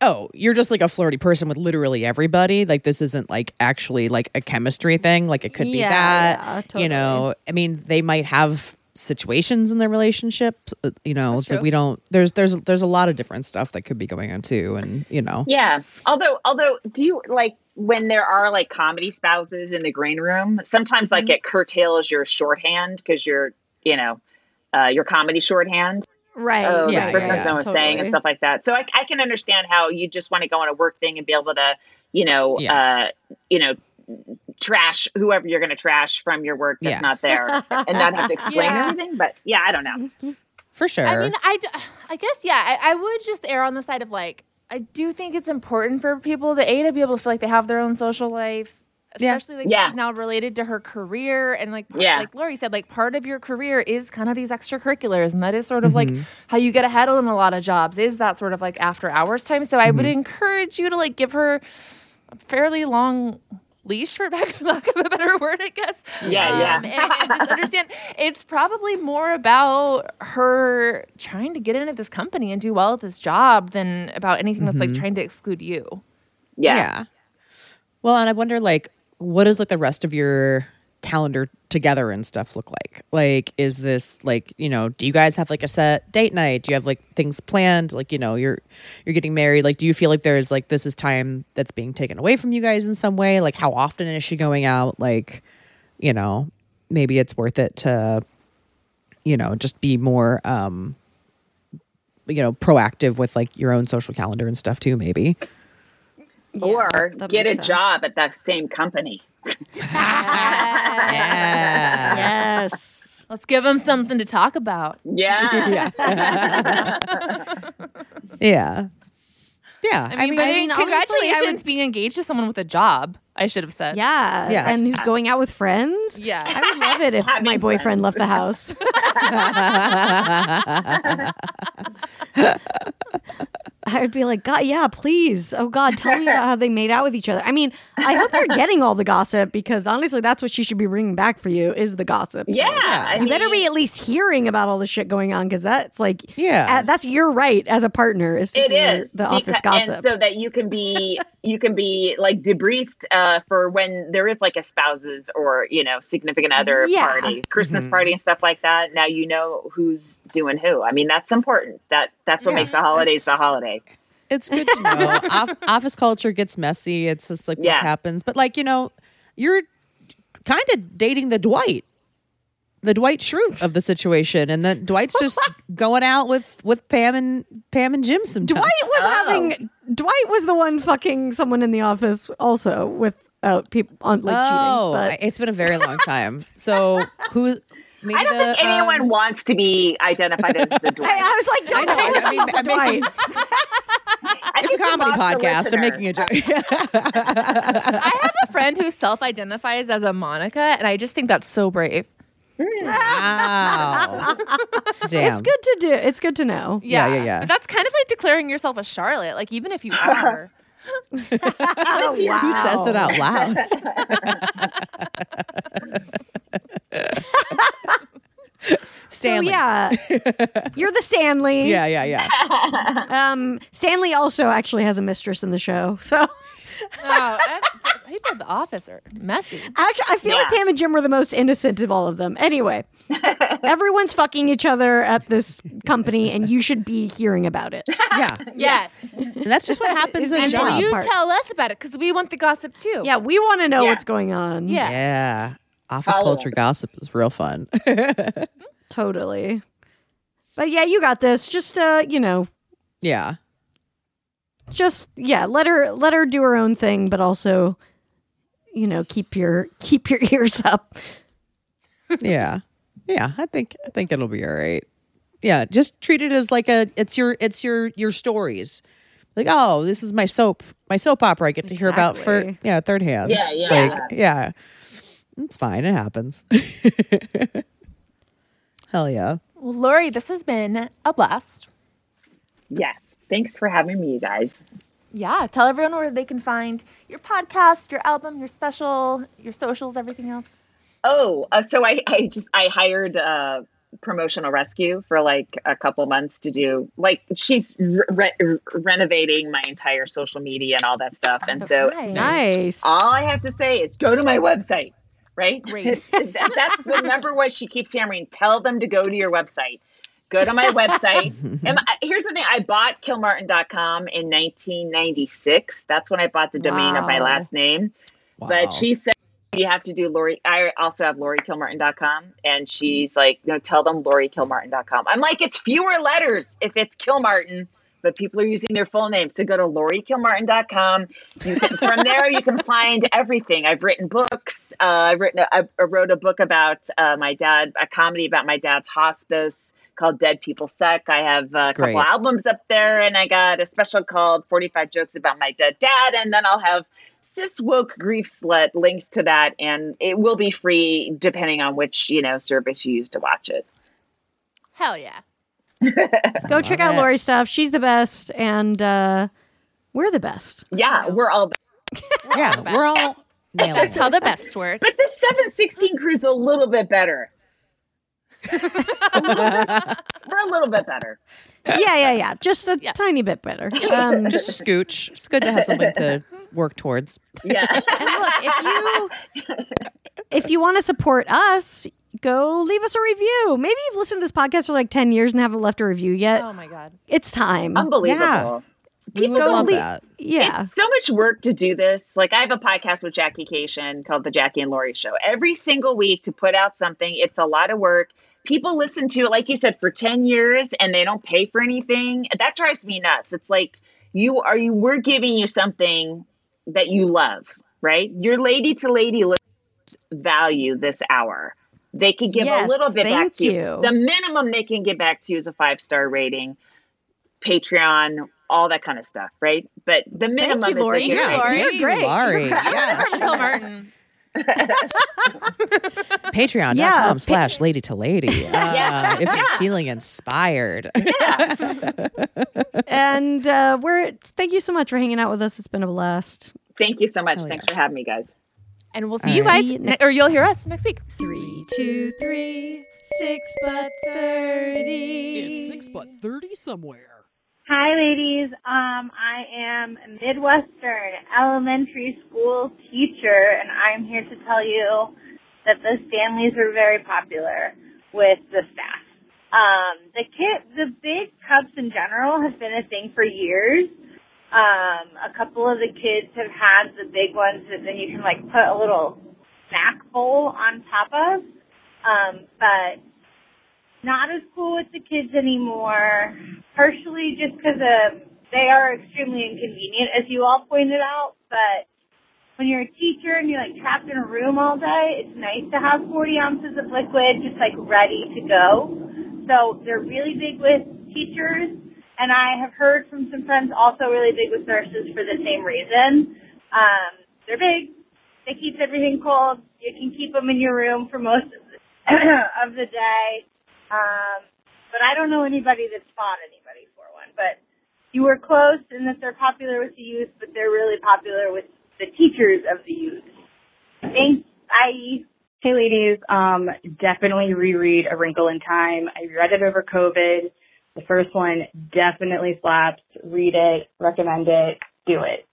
oh, you're just like a flirty person with literally everybody. Like this isn't like actually like a chemistry thing. Like it could be Yeah, that. yeah, You know, I mean, they might have situations in their relationship. uh, You know, That's so true. we don't. There's there's there's a lot of different stuff that could be going on too, and you know, Yeah. Although, although, do you like when there are like comedy spouses in the green room? Sometimes, like, it curtails your shorthand because you're, you know, uh, your comedy shorthand. Right. Oh, Yeah, this yeah, person yeah, doesn't know what it's saying and stuff like that. So I, I can understand how you just want to go on a work thing and be able to, you know, uh, you know, trash whoever you're going to trash from your work that's Yeah. not there and not have to explain Yeah. everything. But yeah, I don't know. for sure. I mean, I, d- I guess, yeah, I, I would just err on the side of like, I do think it's important for people to A, to be able to feel like they have their own social life. Yeah. Especially like Yeah. now related to her career and like part, Yeah. like Laurie said, like part of your career is kind of these extracurriculars and that is sort of Mm-hmm. like how you get ahead in a lot of jobs is that sort of like after hours time. So I would Mm-hmm. encourage you to like give her a fairly long leash for lack lack of a better word, I guess. Yeah, yeah. Um, and, and just understand it's probably more about her trying to get into this company and do well at this job than about anything that's like mm-hmm. trying to exclude you. Yeah. Well, and I wonder, like, what does like the rest of your calendar together and stuff look like? Like, is this like, you know, do you guys have like a set date night? Do you have like things planned? Like, you know, you're you're getting married. Like, do you feel like there's like this is time that's being taken away from you guys in some way? Like, how often is she going out? Like, you know, maybe it's worth it to, you know, just be more um you know, proactive with like your own social calendar and stuff too, maybe. Or get a sense. job at that same company. Yeah. Yes. Let's give them something to talk about. Yeah. Yeah. Yeah. I mean, but I mean, honestly, I congratulations would- being engaged to someone with a job. I should have said. Yeah. Yes. And who's going out with friends? Yeah. I would love it if Having my boyfriend friends. left the house. I would be like, God, yeah, please. Oh God, tell me about how they made out with each other. I mean, I hope you're getting all the gossip because honestly, that's what she should be bringing back for you is the gossip. Yeah. I You better be at least hearing about all the shit going on because that's like, Yeah. uh, that's your right as a partner is to It hear is the office gossip. and so that you can be you can be like debriefed uh, for when there is like a spouses or you know significant other Yeah. party, Christmas Mm-hmm. party and stuff like that. Now you know who's doing who. I mean, that's important. That that's what Yeah, makes the holidays the holiday. it's good to know. Off- office culture gets messy. It's just like Yeah. what happens. But like, you know, you're kind of dating the Dwight. The Dwight Schrute of the situation. And then Dwight's just going out with with Pam and Pam and Jim sometimes. Dwight was Oh. having Dwight was the one fucking someone in the office also with uh, people on like oh, cheating. But it's been a very long time. So who maybe I don't the, think anyone um, wants to be identified as the Dwight. I, I was like, don't know, tell us I mean, he's the I'm making- Dwight. It's a comedy podcast. I'm making a joke. I have a friend who self-identifies as a Monica, and I just think that's so brave. Wow. Damn. It's good to do. It's good to know. Yeah, yeah, yeah. But that's kind of like declaring yourself a Charlotte. Like even if you are. Oh, to Who says wow. that out loud? So Stanley. yeah, you're the Stanley. Yeah, yeah, yeah. Um, Stanley also actually has a mistress in the show. So Oh, I, people at the office are messy. actually, I feel like Pam and Jim were the most innocent of all of them. Anyway, everyone's fucking each other at this company, and you should be hearing about it. Yeah. Yes. And that's just what happens in And job then you part. tell us about it because we want the gossip too. Yeah, we want to know Yeah. what's going on. Yeah. Yeah. Office Follow culture gossip is real fun. totally. But yeah, you got this. Just uh, you know, yeah. Just yeah, let her let her do her own thing, but also, you know, keep your keep your ears up. Yeah. Yeah. I think I think it'll be all right. Yeah. Just treat it as like a it's your it's your your stories. Like, oh, this is my soap my soap opera I get to hear about for yeah, third hand. Yeah, yeah. Like, yeah. It's fine. It happens. Hell yeah. Well, Laurie, this has been a blast. Yes. Thanks for having me, you guys. Yeah. Tell everyone where they can find your podcast, your album, your special, your socials, everything else. Oh, uh, so I, I just I hired uh, promotional rescue for like a couple months to do like she's re- re- renovating my entire social media and all that stuff, and so Nice. Nice. all I have to say is go to my website. Right? Great. That- that's the number one she keeps hammering. Tell them to go to your website. Go to my website. and I- here's the thing I bought kilmartin.com in 1996. That's when I bought the domain of my last name. Wow. But she said you have to do Laurie. I also have LaurieKilmartin.com, and she's like, no, tell them LaurieKilmartin.com. I'm like, it's fewer letters if it's Kilmartin, but people are using their full names. So go to LaurieKilmartin.com. You can, from there, you can find everything. I've written books. Uh, I've written. A, I wrote a book about uh, my dad, a comedy about my dad's hospice called Dead People Suck. I have uh, a couple great. albums up there, and I got a special called 45 Jokes About My Dead Dad, and then I'll have cis woke grief slut links to that, and it will be free depending on which you know service you use to watch it. Hell yeah. Go check out it. Laurie's stuff. She's the best, and uh, we're the best. Yeah, we're all. yeah, we're all nailing That's how the best works. But the 716 crew's a little bit better. We're a little bit better. yeah, yeah, yeah. Just a Yeah. tiny bit better. Um, Just a scooch. It's good to have something to work towards. Yeah. and look, if you if you want to support us, go leave us a review. Maybe you've listened to this podcast for like ten years and haven't left a review yet. oh my god. It's time. Unbelievable. We would Go love leave- that. yeah. It's so much work to do this. Like I have a podcast with Jackie Kashian called The Jackie and Laurie Show. Every single week to put out something, it's a lot of work. People listen to it, like you said, for 10 years and they don't pay for anything. That drives me nuts. It's like you are you we're giving you something that you love, right? Your lady to lady listeners value this hour. They can give Yes, a little bit back to you. you. The minimum they can give back to you is a five star rating, Patreon, all that kind of stuff, right? But the minimum you, is Laurie. that Thank you're you, Laurie. Thank you, great. Yes. Kilmartin. Patreon.com Yeah, slash lady to lady. Uh, Yeah. If you're feeling inspired. and uh, we're thank you so much for hanging out with us. It's been a blast. Thank you so much. Hell Thanks yeah. for having me, guys. And we'll see All you right. guys, See you ne- or you'll hear us next week. Three, two, three, six butt thirty. It's six butt 30 somewhere. Hi, ladies. Um, I am a Midwestern elementary school teacher, and I'm here to tell you that the Stanleys are very popular with the staff. Um, the kit, the big cups in general has been a thing for years. Um, a couple of the kids have had the big ones that then you can like put a little snack bowl on top of. Um, but not as cool with the kids anymore, partially just because um, they are extremely inconvenient, as you all pointed out. But when you're a teacher and you're like trapped in a room all day, it's nice to have 40 ounces of liquid just like ready to go. So they're really big with teachers, and I have heard from some friends also really big with nurses for the same reason. Um, they're big. They keep everything cold. You can keep them in your room for most of the, of the day. Um, but I don't know anybody that's fought anybody for one. But you were close in that they're popular with the youth, but they're really popular with the teachers of the youth. Thanks. Bye. Hey ladies, um, definitely reread A Wrinkle in Time. I read it over COVID. The first one definitely slaps. Read it, recommend it, do it.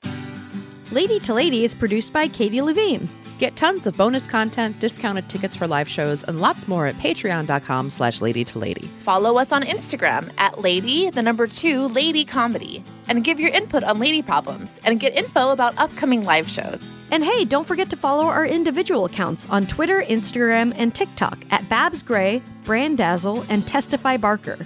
Lady to Lady is produced by Katie Levine. Get tons of bonus content, discounted tickets for live shows, and lots more at patreon.com slash lady to lady. Follow us on Instagram at lady, the number two, lady comedy, and give your input on lady problems and get info about upcoming live shows. And hey, don't forget to follow our individual accounts on Twitter, Instagram, and TikTok at Babs Gray, Brandazzle, and Testify Barker.